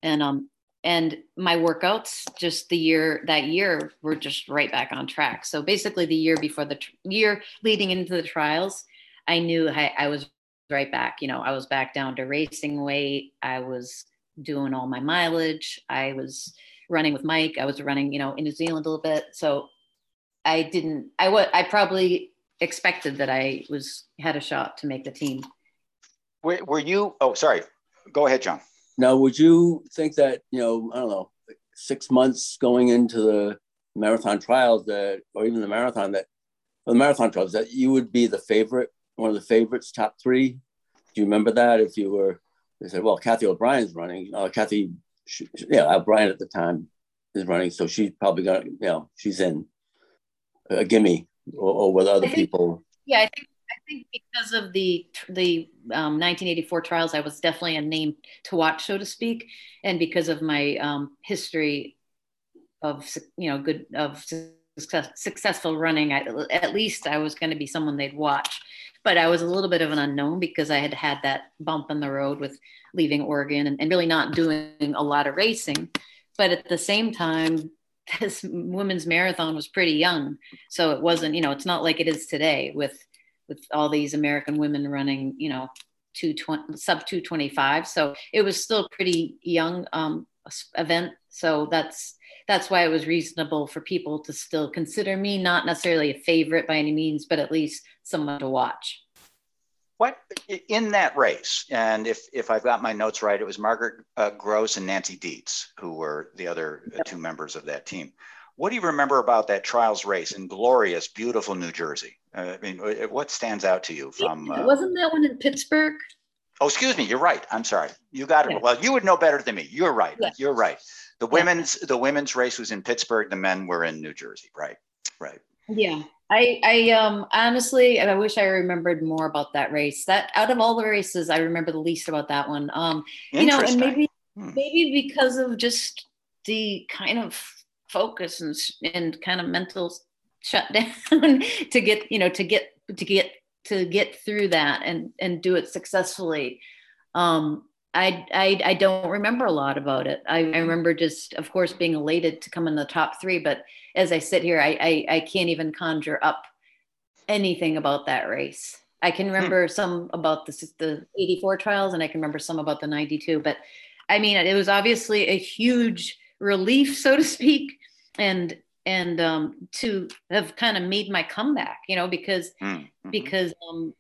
and um and my workouts just the year that year were just right back on track. So basically, the year before the tr- year leading into the trials, I knew I, I was right back. You know, I was back down to racing weight. I was doing all my mileage. I was running with Mike. I was running, you know, in New Zealand a little bit. So I didn't, I was, I probably expected that I was, had a shot to make the team. Were, were you, oh, sorry. Go ahead, John. Now, would you think that, you know, I don't know, six months going into the marathon trials that, or even the marathon that, the marathon trials that you would be the favorite one of the favorites, top three. Do you remember that? If you were, they said, well, Cathy O'Brien's running. Uh, Cathy, she, yeah, O'Brien at the time is running, so she's probably gonna, you know, she's in. a gimme or, or with other think, people? Yeah, I think I think because of the the um, 1984 trials, I was definitely a name to watch, so to speak, and because of my um, history of you know good of success, successful running, I, at least I was going to be someone they'd watch. But I was a little bit of an unknown because I had had that bump in the road with leaving Oregon and, and really not doing a lot of racing. But at the same time, [LAUGHS] this women's marathon was pretty young, so it wasn't you know it's not like it is today with with all these American women running, you know, 220 sub 225. So it was still pretty young um, event. So that's that's why it was reasonable for people to still consider me not necessarily a favorite by any means, but at least someone to watch. What in that race, and if if I've got my notes right, it was Margaret uh, Groos and Nancy Ditz who were the other yep. two members of that team. What do you remember about that trials race in glorious, beautiful New Jersey? Uh, I mean, what stands out to you from? Uh, Wasn't that one in Pittsburgh? Oh, excuse me. You're right. I'm sorry. You got it. Yeah. Well, you would know better than me. You're right. Yeah. You're right. The women's the women's race was in Pittsburgh. The men were in New Jersey. Right. Right. Yeah. I I um honestly I wish I remembered more about that race. That out of all the races, I remember the least about that one. Um, you know, and maybe hmm. maybe because of just the kind of focus and and kind of mental shutdown [LAUGHS] to get you know to get to get to get through that and and do it successfully um I, I i don't remember a lot about it I, I remember just of course being elated to come in the top three but as i sit here i i, I can't even conjure up anything about that race i can hmm. remember hmm. some about the, the 84 trials and i can remember some about the 92 but i mean it was obviously a huge relief [LAUGHS] so to speak and and um, to have kind of made my comeback, you know, because hmm, mm-hmm. because um,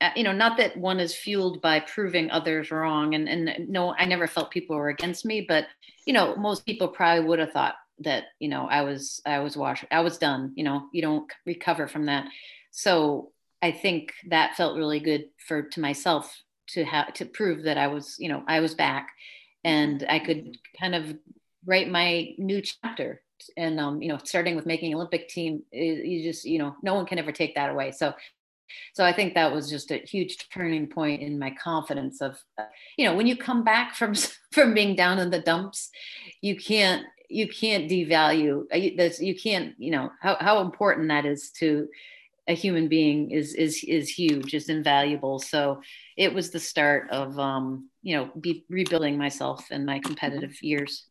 uh, you know, not that one is fueled by proving others wrong, and and no, I never felt people were against me, but you know, most people probably would have thought that you know I was I was washed, I was done. You know, you don't recover from that. So I think that felt really good for to myself to have to prove that I was you know I was back, and I could kind of write my new chapter and um, you know starting with making olympic team you just you know no one can ever take that away. So so i think that was just a huge turning point in my confidence of you know when you come back from [LAUGHS] from being down in the dumps you can't you can't devalue uh, you can't you know how, how important that is to a human being is is is huge is invaluable. So it was the start of um you know be rebuilding myself in my competitive years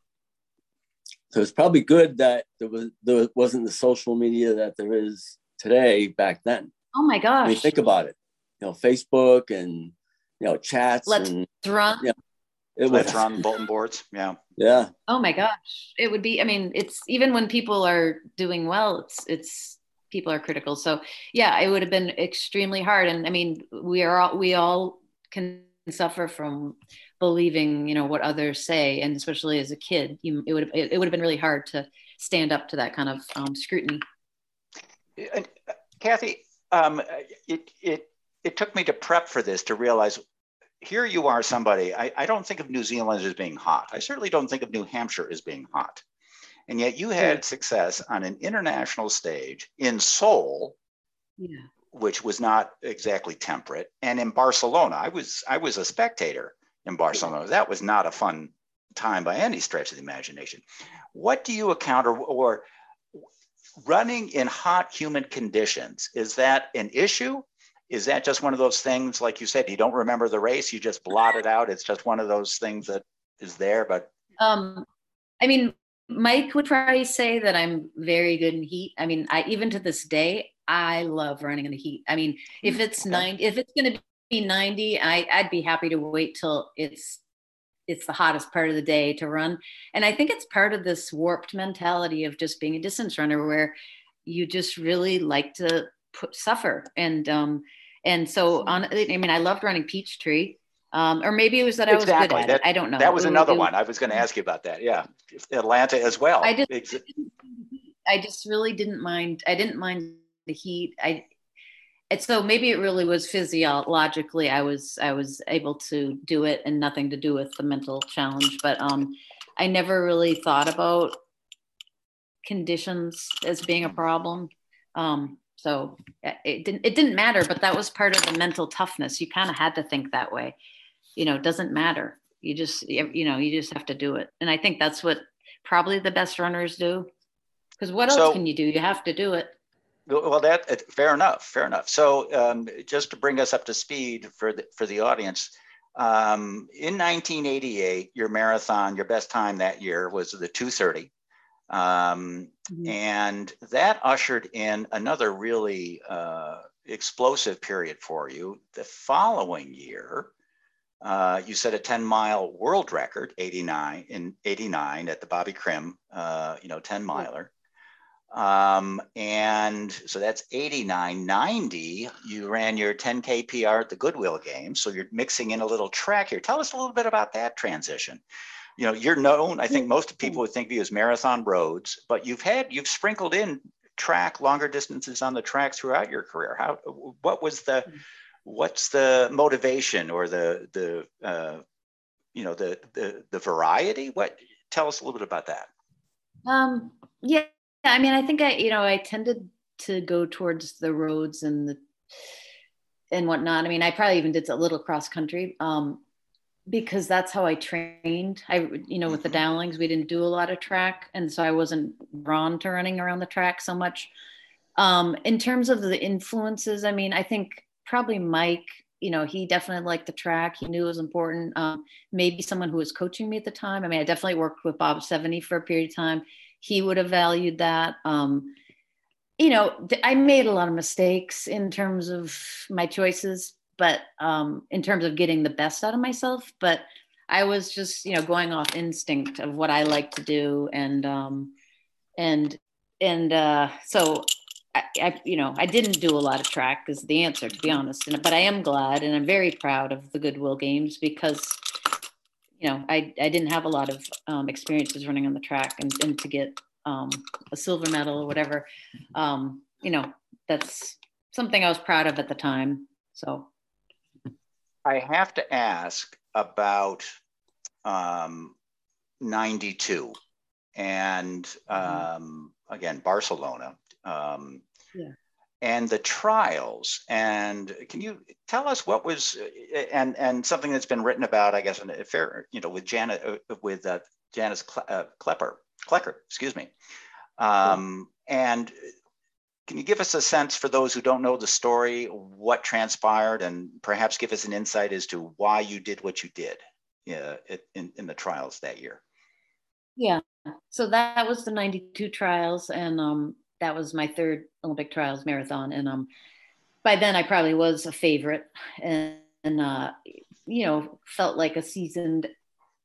so it's probably good that there was there wasn't the social media that there is today back then. Oh my gosh! I mean, think about it. You know, Facebook and you know chats. Let's and, run. Yeah, it Let's was, run bulletin boards. Yeah. Yeah. Oh my gosh! It would be. I mean, it's even when people are doing well, it's it's people are critical. So yeah, it would have been extremely hard. And I mean, we are all we all can suffer from believing you know what others say and especially as a kid you, it would it, it would have been really hard to stand up to that kind of um, scrutiny uh, cathy um, it, it it took me to prep for this to realize here you are somebody I, I don't think of new zealand as being hot i certainly don't think of new hampshire as being hot and yet you had yeah. success on an international stage in seoul yeah. which was not exactly temperate and in barcelona i was i was a spectator in Barcelona. That was not a fun time by any stretch of the imagination. What do you account or, or running in hot, humid conditions? Is that an issue? Is that just one of those things, like you said, you don't remember the race, you just blot it out? It's just one of those things that is there, but. Um, I mean, Mike would probably say that I'm very good in heat. I mean, I even to this day, I love running in the heat. I mean, if it's okay. nine, if it's going to 90 I, i'd be happy to wait till it's it's the hottest part of the day to run and i think it's part of this warped mentality of just being a distance runner where you just really like to put, suffer and um and so on i mean i loved running peachtree um, or maybe it was that exactly. I was good at that, it. I don't know. That was another one. I was going to ask you about that. Yeah, Atlanta as well. I just, I just really didn't mind. I didn't mind the heat. I and so maybe it really was physiologically i was i was able to do it and nothing to do with the mental challenge but um i never really thought about conditions as being a problem Um, so it didn't it didn't matter, but that was part of the mental toughness. You kind of had to think that way. You know, it doesn't matter. You just you know you just have to do it, and I think that's what probably the best runners do. Because what else so, can you do? You have to do it. Well, that fair enough, fair enough. So, um, just to bring us up to speed for the for the audience, um, in 1988, your marathon, your best time that year was the 2:30, um, mm-hmm. and that ushered in another really uh, explosive period for you. The following year, uh, you set a 10 mile world record, 89 in 89 at the Bobby Crim, uh, you know, 10 miler. Um, and so that's 89, 90. You ran your 10K PR at the Goodwill game. So you're mixing in a little track here. Tell us a little bit about that transition. You know, you're known, I think most people would think of you as marathon roads, but you've had, you've sprinkled in track, longer distances on the track throughout your career. How, what was the, what's the motivation or the, the, uh, you know, the, the, the variety? What, tell us a little bit about that. Um, yeah, I mean, I think I, you know, I tended to go towards the roads and the and whatnot. I mean, I probably even did a little cross country um, because that's how I trained. I, you know, with the mm-hmm. Dowlings, we didn't do a lot of track, and so I wasn't drawn to running around the track so much. Um, in terms of the influences, I mean, I think probably Mike. You know, he definitely liked the track. He knew it was important. Um, maybe someone who was coaching me at the time. I mean, I definitely worked with Bob Sevene for a period of time he would have valued that. Um, you know, I made a lot of mistakes in terms of my choices, but um, in terms of getting the best out of myself. But I was just, you know, going off instinct of what I like to do, and um, and and uh, so I, I, you know, I didn't do a lot of track is the answer, to be honest. And, but I am glad and I'm very proud of the Goodwill Games because you know, I, I didn't have a lot of um, experiences running on the track and, and to get um, a silver medal or whatever, um, you know, that's something I was proud of at the time. So I have to ask about um, 92 and mm-hmm. um, again, Barcelona. Um, yeah and the trials. And can you tell us what was and and something that's been written about, I guess, in a fair, you know, with Janet uh, with uh, Janis uh, Klepper, Klecker, excuse me. Um, and can you give us a sense for those who don't know the story, what transpired, and perhaps give us an insight as to why you did what you did uh, in, in the trials that year? Yeah, so that was the 92 trials. And um, that was my third Olympic trials marathon. And um, by then I probably was a favorite and, and uh, you know, felt like a seasoned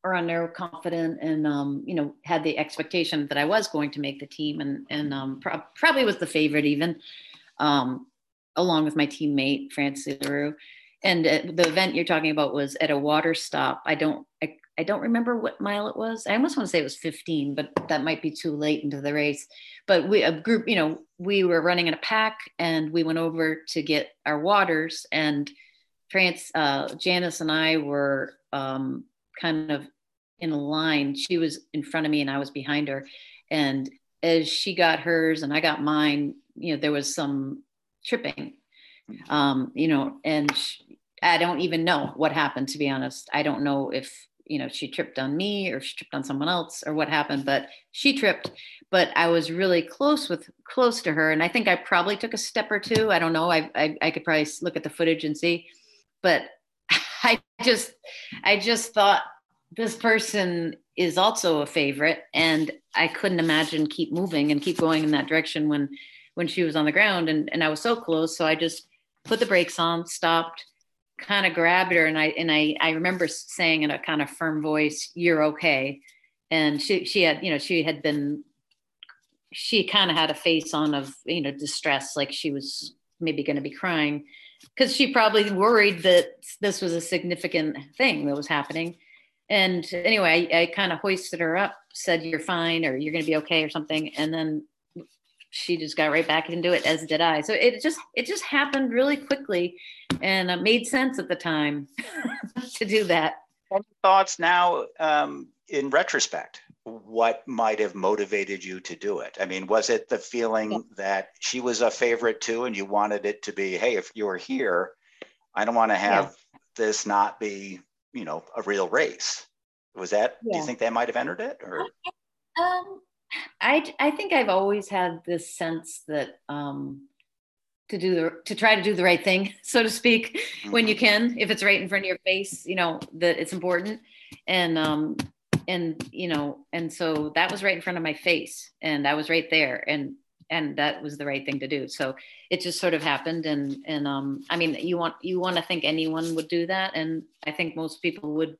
runner, confident, and um, you know, had the expectation that I was going to make the team, and and um, pro- probably was the favorite even, um, along with my teammate Francis Larrieu. And uh, the event you're talking about was at a water stop. I don't, I, I don't remember what mile it was. I almost want to say it was 15, but that might be too late into the race. But we, a group, you know, we were running in a pack and we went over to get our waters. And France, uh, Janis and I were um, kind of in a line. She was in front of me and I was behind her. And as she got hers and I got mine, you know, there was some tripping, um, you know, and she, I don't even know what happened, to be honest. I don't know if you know she tripped on me or she tripped on someone else or what happened but she tripped. But i was really close with close to her and i think i probably took a step or two. I don't know. I i, I could probably look at the footage and see. But [LAUGHS] i just i just thought this person is also a favorite and i couldn't imagine keep moving and keep going in that direction when when she was on the ground and and i was so close. So i just put the brakes on stopped kind of grabbed her and I and I I remember saying in a kind of firm voice, "You're okay." And she she had you know she had been she kind of had a face on of you know distress, like she was maybe going to be crying because she probably worried that this was a significant thing that was happening. And anyway, I, I kind of hoisted her up, said, "You're fine," or "You're going to be okay," or something, and then she just got right back into it as did i so it just it just happened really quickly and it made sense at the time [LAUGHS] to do that Any thoughts now um, in retrospect what might have motivated you to do it? I mean, was it the feeling yeah. that she was a favorite too, and you wanted it to be, hey, if you were here, I don't want to have yeah. this not be, you know, a real race. Was that? Yeah. Do you think that might have entered it, or? Um, I I think I've always had this sense that um, to do the to try to do the right thing, [LAUGHS] so to speak, mm-hmm. when you mm-hmm. can, if it's right in front of your face, you know that it's important, and um, and you know, and so that was right in front of my face, and I was right there, and and that was the right thing to do. So it just sort of happened, and and um, I mean, you want you want to think anyone would do that, and I think most people would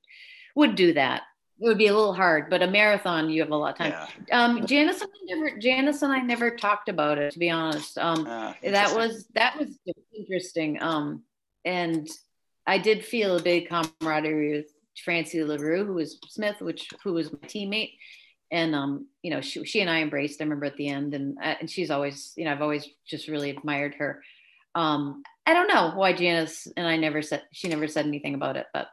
would do that it would be a little hard, but a marathon you have a lot of time. Yeah. Um, Janis and I never, Janis and I never talked about it to be honest. Um, uh, that was that was interesting. Um, and I did feel a big camaraderie with Francie Larrieu, who was Smith, which who was my teammate, and um, you know, she, she and I embraced. I remember at the end, and uh, and she's always, you know, I've always just really admired her. Um, I don't know why Janis and I never said she never said anything about it, but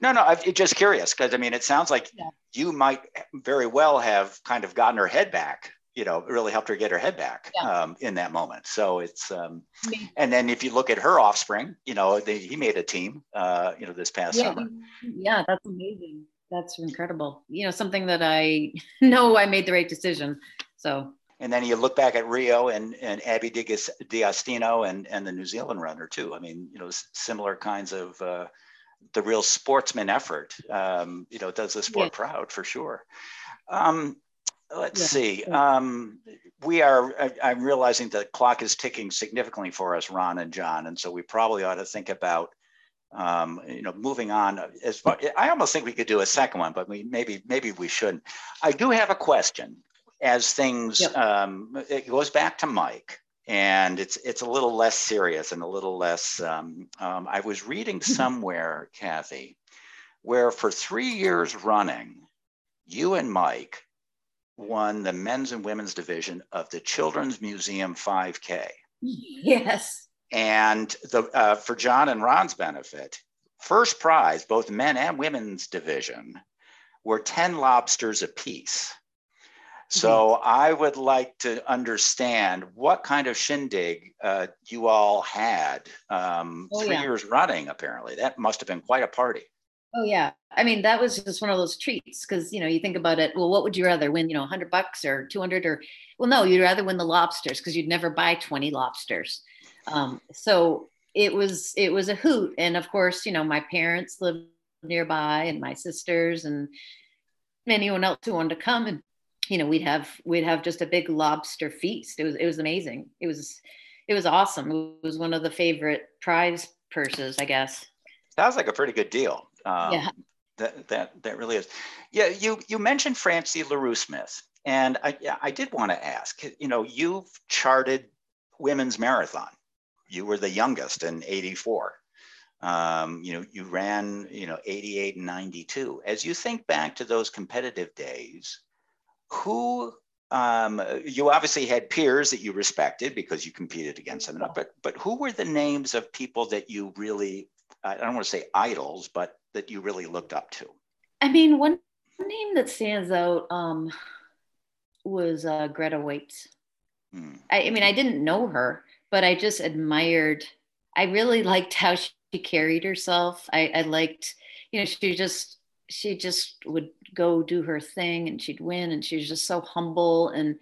no, no, I'm just curious because I mean, it sounds like yeah. you might very well have kind of gotten her head back. You know, really helped her get her head back yeah. um, in that moment. So it's, um, and then if you look at her offspring, you know, they, he made a team, uh, you know, this past summer. Yeah, that's amazing. That's incredible. You know, something that I [LAUGHS] know I made the right decision. So and then you look back at Rio and, and Abbey D'Agostino and, and the New Zealand runner too. I mean, you know, similar kinds of uh, the real sportsman effort, um, you know, does the sport yeah. proud for sure. Um, let's yeah. see. Um, we are, I, am realizing the clock is ticking significantly for us, Ron and John. And so we probably ought to think about, um, you know, moving on. As far, I almost think we could do a second one, but we maybe, maybe we shouldn't. I do have a question as things, yep. um, it goes back to Mike and it's it's a little less serious and a little less. Um, um, I was reading mm-hmm. somewhere, Cathy, where for three years running, you and Mike won the men's and women's division of the Children's Museum 5K. Yes. And the uh, for John and Ron's benefit, first prize, both men and women's division, were 10 lobsters apiece. So mm-hmm. I would like to understand what kind of shindig uh, you all had um, oh, three yeah. years running. Apparently, that must have been quite a party. Oh yeah, I mean that was just one of those treats because you know you think about it. Well, what would you rather win? You know, hundred bucks or two hundred or well, no, you'd rather win the lobsters because you'd never buy twenty lobsters. Um, so it was it was a hoot, and of course, you know, my parents lived nearby, and my sisters, and anyone else who wanted to come and you know, we'd have we'd have just a big lobster feast. It was it was amazing. It was it was awesome. It was one of the favorite prize purses, I guess. Sounds like a pretty good deal. Um, yeah. That, that that really is. Yeah, you you mentioned Francie Larrieu Smith, and I I did want to ask. You know, you've charted women's marathon. You were the youngest in '84. Um, you know, you ran you know '88 and '92. As you think back to those competitive days, who um, you obviously had peers that you respected because you competed against them, but but who were the names of people that you really I don't want to say idols, but that you really looked up to? I mean, one name that stands out um, was uh, Grete Waitz. Hmm. I, I, mean, I didn't know her, but I just admired. I really liked how she carried herself. I, I liked, you know, she just she just would go do her thing and she'd win and she was just so humble and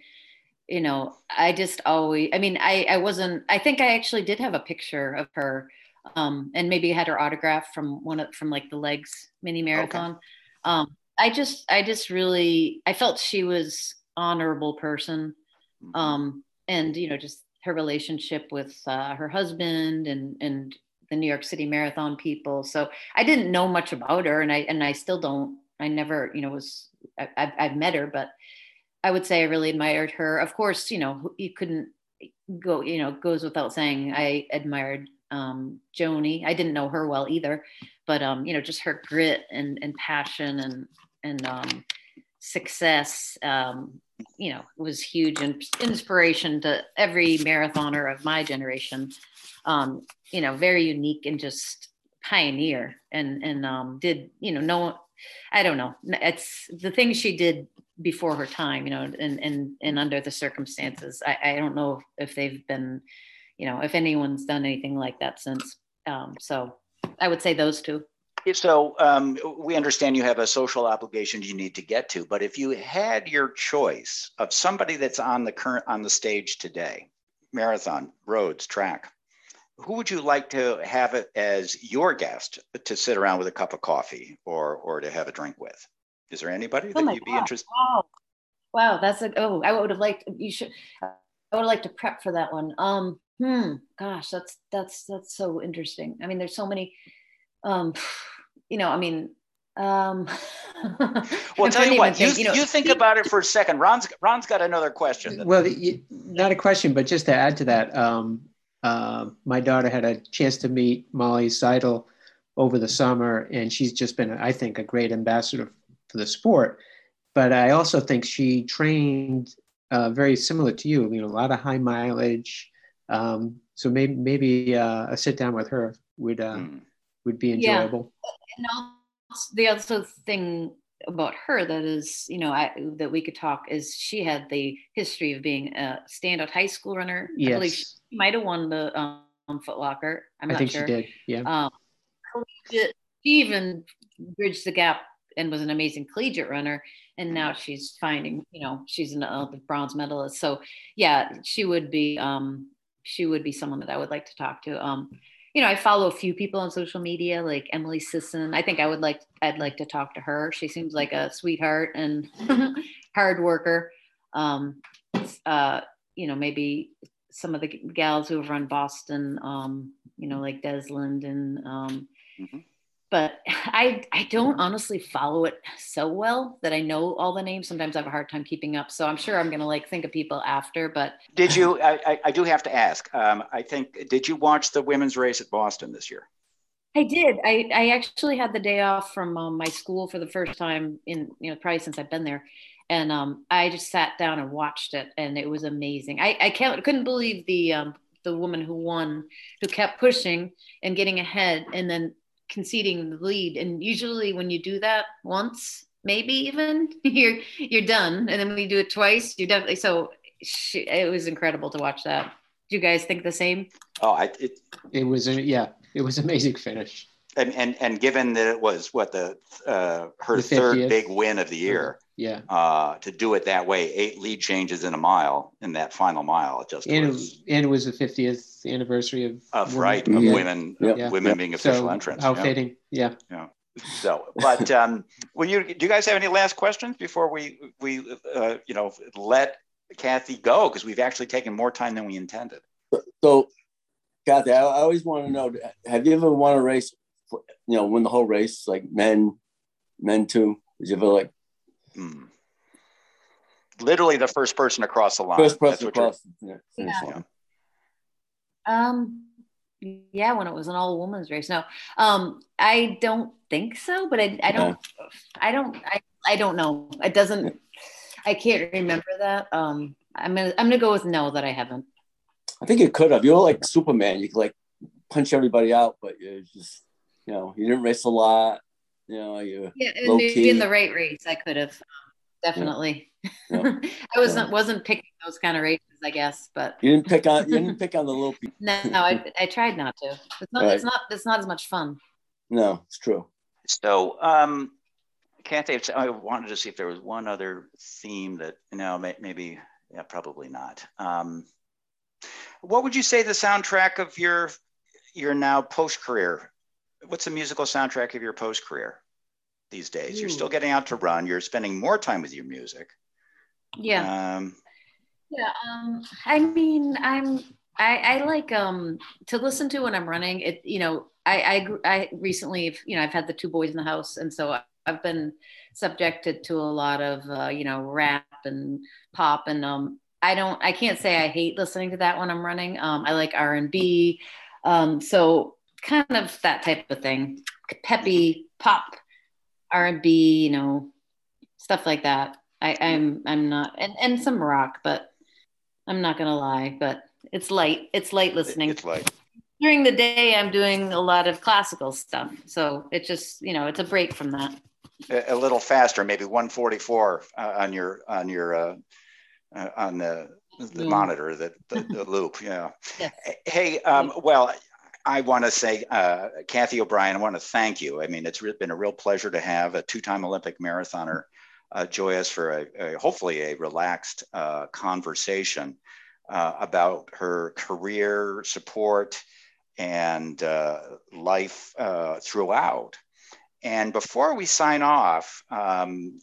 you know i just always i mean i i wasn't i think i actually did have a picture of her um and maybe had her autograph from one of from like the L'eggs mini marathon okay. um i just i just really i felt she was honorable person mm-hmm. um and you know just her relationship with uh, her husband and and the New York City Marathon people. So I didn't know much about her, and I and I still don't. I never, you know, was I, I've, I've met her, but I would say I really admired her. Of course, you know, you couldn't go, you know, goes without saying. I admired um, Joanie. I didn't know her well either, but um, you know, just her grit and and passion and and um, success. Um, you know, was huge and inspiration to every marathoner of my generation um, you know, very unique and just pioneer and and um, did you know no I don't know it's the things she did before her time, you know, and and and under the circumstances. I, I don't know if they've been, you know, if anyone's done anything like that since. Um, so I would say those two. So um, we understand you have a social obligation you need to get to, but if you had your choice of somebody that's on the current on the stage today, marathon, roads, track, who would you like to have it as your guest to sit around with a cup of coffee or or to have a drink with? Is there anybody Oh that you'd be God. interested? Wow. Wow, that's a oh, I would have liked you should I would have liked to prep for that one. Um, hmm, gosh, that's that's that's so interesting. I mean, there's so many um, you know, I mean, um [LAUGHS] Well, tell you what, even you, know, you think about it for a second. Ron's Ron's got another question. Well, you- not a question, but just to add to that, um, uh, my daughter had a chance to meet Molly Seidel over the summer, and she's just been, I think, a great ambassador for the sport. But I also think she trained uh, very similar to you. You know, a lot of high mileage. Um, so maybe maybe uh, a sit down with her would uh, Hmm. would be Yeah. enjoyable. and also, the other thing about her that is, you know, I, that we could talk is she had the history of being a standout high school runner. I believe she Yes, might have won the um, Foot Locker. I'm I not think sure. she did. Yeah. Um, collegiate, she even bridged the gap and was an amazing collegiate runner. And now she's finding, you know, she's an Olympic bronze medalist. So yeah, she would be, um, she would be someone that I would like to talk to. Um, you know, I follow a few people on social media, like Emily Sisson. I think I would like, I'd like to talk to her. She seems like a sweetheart and [LAUGHS] hard worker. Um, uh, you know, maybe some of the gals who have run Boston, um, you know, like Des Linden and, um, Mhm. But [LAUGHS] I, I don't honestly follow it so well that I know all the names. Sometimes I have a hard time keeping up. So I'm sure I'm going to like think of people after, but Did you? I, I, I do have to ask. Um, I think. Did you watch the women's race at Boston this year? I did. I, I actually had the day off from um, my school for the first time in, you know, probably since I've been there. And um, I just sat down and watched it and it was amazing. I, I can't, couldn't believe the, um, the woman who won, who kept pushing and getting ahead and then conceding the lead. And usually when you do that once, maybe even [LAUGHS] you're, you're done. And then when you do it twice, you're definitely, so she, it was incredible to watch that. Do you guys think the same? Oh, I, it, It was a yeah. It was amazing finish. and, and and given that it was what the uh, her The third big win of the year, Yeah. uh, to do it that way, eight lead changes in a mile in that final mile, it just and it was was, and it was the 50th anniversary of of women. right of Yeah. women Yeah. of women Yeah. being official so entrants. How yeah. fitting, yeah. So, but um, will you? Do you guys have any last questions before we we uh, you know let Cathy go because we've actually taken more time than we intended. So, Cathy, I, I always want to know: Have you ever won a race? For, you know, win the whole race, like men, men too. Did you ever like Hmm. Literally the first person across the line. first That's person what you're- across the finish Yeah. Um, yeah, when it was an all women's race. No, um, I don't think so, but I, I don't, I don't, I, I don't know. It doesn't, I can't remember that. Um, I'm gonna, I'm gonna go with no that I haven't. I think you could have. You're like Superman. You could like punch everybody out, but you just, you know, you didn't race a lot. You know, you. Yeah, and maybe key. in the right race, I could have definitely. Yeah. [LAUGHS] I wasn't wasn't picking those kind of races, I guess, but You didn't pick on. You didn't pick on the little [LAUGHS] people. no, no, I, I tried not to. It's not, it's not, it's not as much fun. No, it's true. So, um, Cathy, it's- I wanted to see if there was one other theme that, no, may, maybe, yeah, probably not. Um, what would you say the soundtrack of your your now post career? What's the musical soundtrack of your post career these days? You're still getting out to run. You're spending more time with your music. Yeah. Um, Yeah, um, I mean, I'm I, I like um to listen to when I'm running. It you know I I I recently you know I've had the two boys in the house, and so I've been subjected to a lot of uh, you know rap and pop, and um I don't I can't say I hate listening to that when I'm running. Um, I like R and B, um, so kind of that type of thing, peppy pop, R and B, you know, stuff like that. I, I'm I'm not and, and some rock, but I'm not gonna lie, but it's light. It's light listening. it's like, During the day I'm doing a lot of classical stuff. So it just, you know, it's a break from that. a, a little faster, maybe 144 uh, on your on your uh, uh, on the the monitor, the, the, the loop. Yeah. Yes. Hey, um, well, I want to say, uh, Cathy O'Brien, I want to thank you. I mean, it's been a real pleasure to have a two-time Olympic marathoner uh, join us for a, a hopefully a relaxed uh, conversation uh, about her career support and uh, life uh, throughout. And before we sign off, um,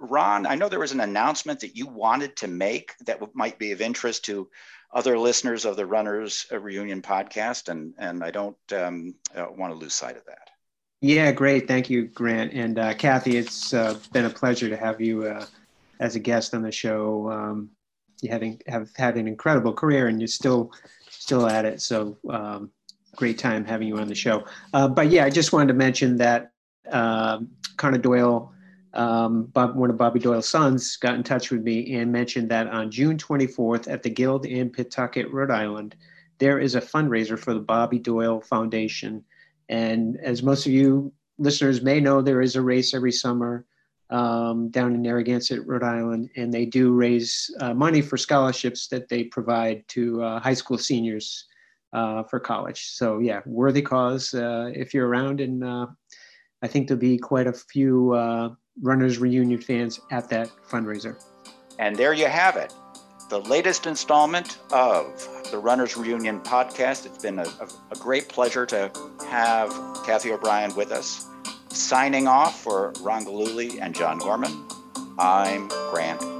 Ron, I know there was an announcement that you wanted to make that might be of interest to other listeners of the Runners Reunion podcast, and and I don't um, uh, want to lose sight of that. Yeah, great. Thank you, Grant and uh, Cathy. It's uh, been a pleasure to have you uh, as a guest on the show. Um, you having have had an incredible career, and you're still still at it. So um, great time having you on the show. Uh, but yeah, I just wanted to mention that uh, Connor Doyle, um, Bob, one of Bobby Doyle's sons, got in touch with me and mentioned that on June 24th at the Guild in Pawtucket, Rhode Island, there is a fundraiser for the Bobby Doyle Foundation. And as most of you listeners may know, there is a race every summer um, down in Narragansett, Rhode Island, and they do raise uh, money for scholarships that they provide to uh, high school seniors uh, for college. So yeah, worthy cause uh, if you're around, and uh, I think there'll be quite a few uh, runners reunion fans at that fundraiser. And there you have it, the latest installment of the Runners Reunion podcast. It's been a, a, great pleasure to have Cathy O'Brien with us. Signing off for Ron Galuli and John Gorman, I'm Grant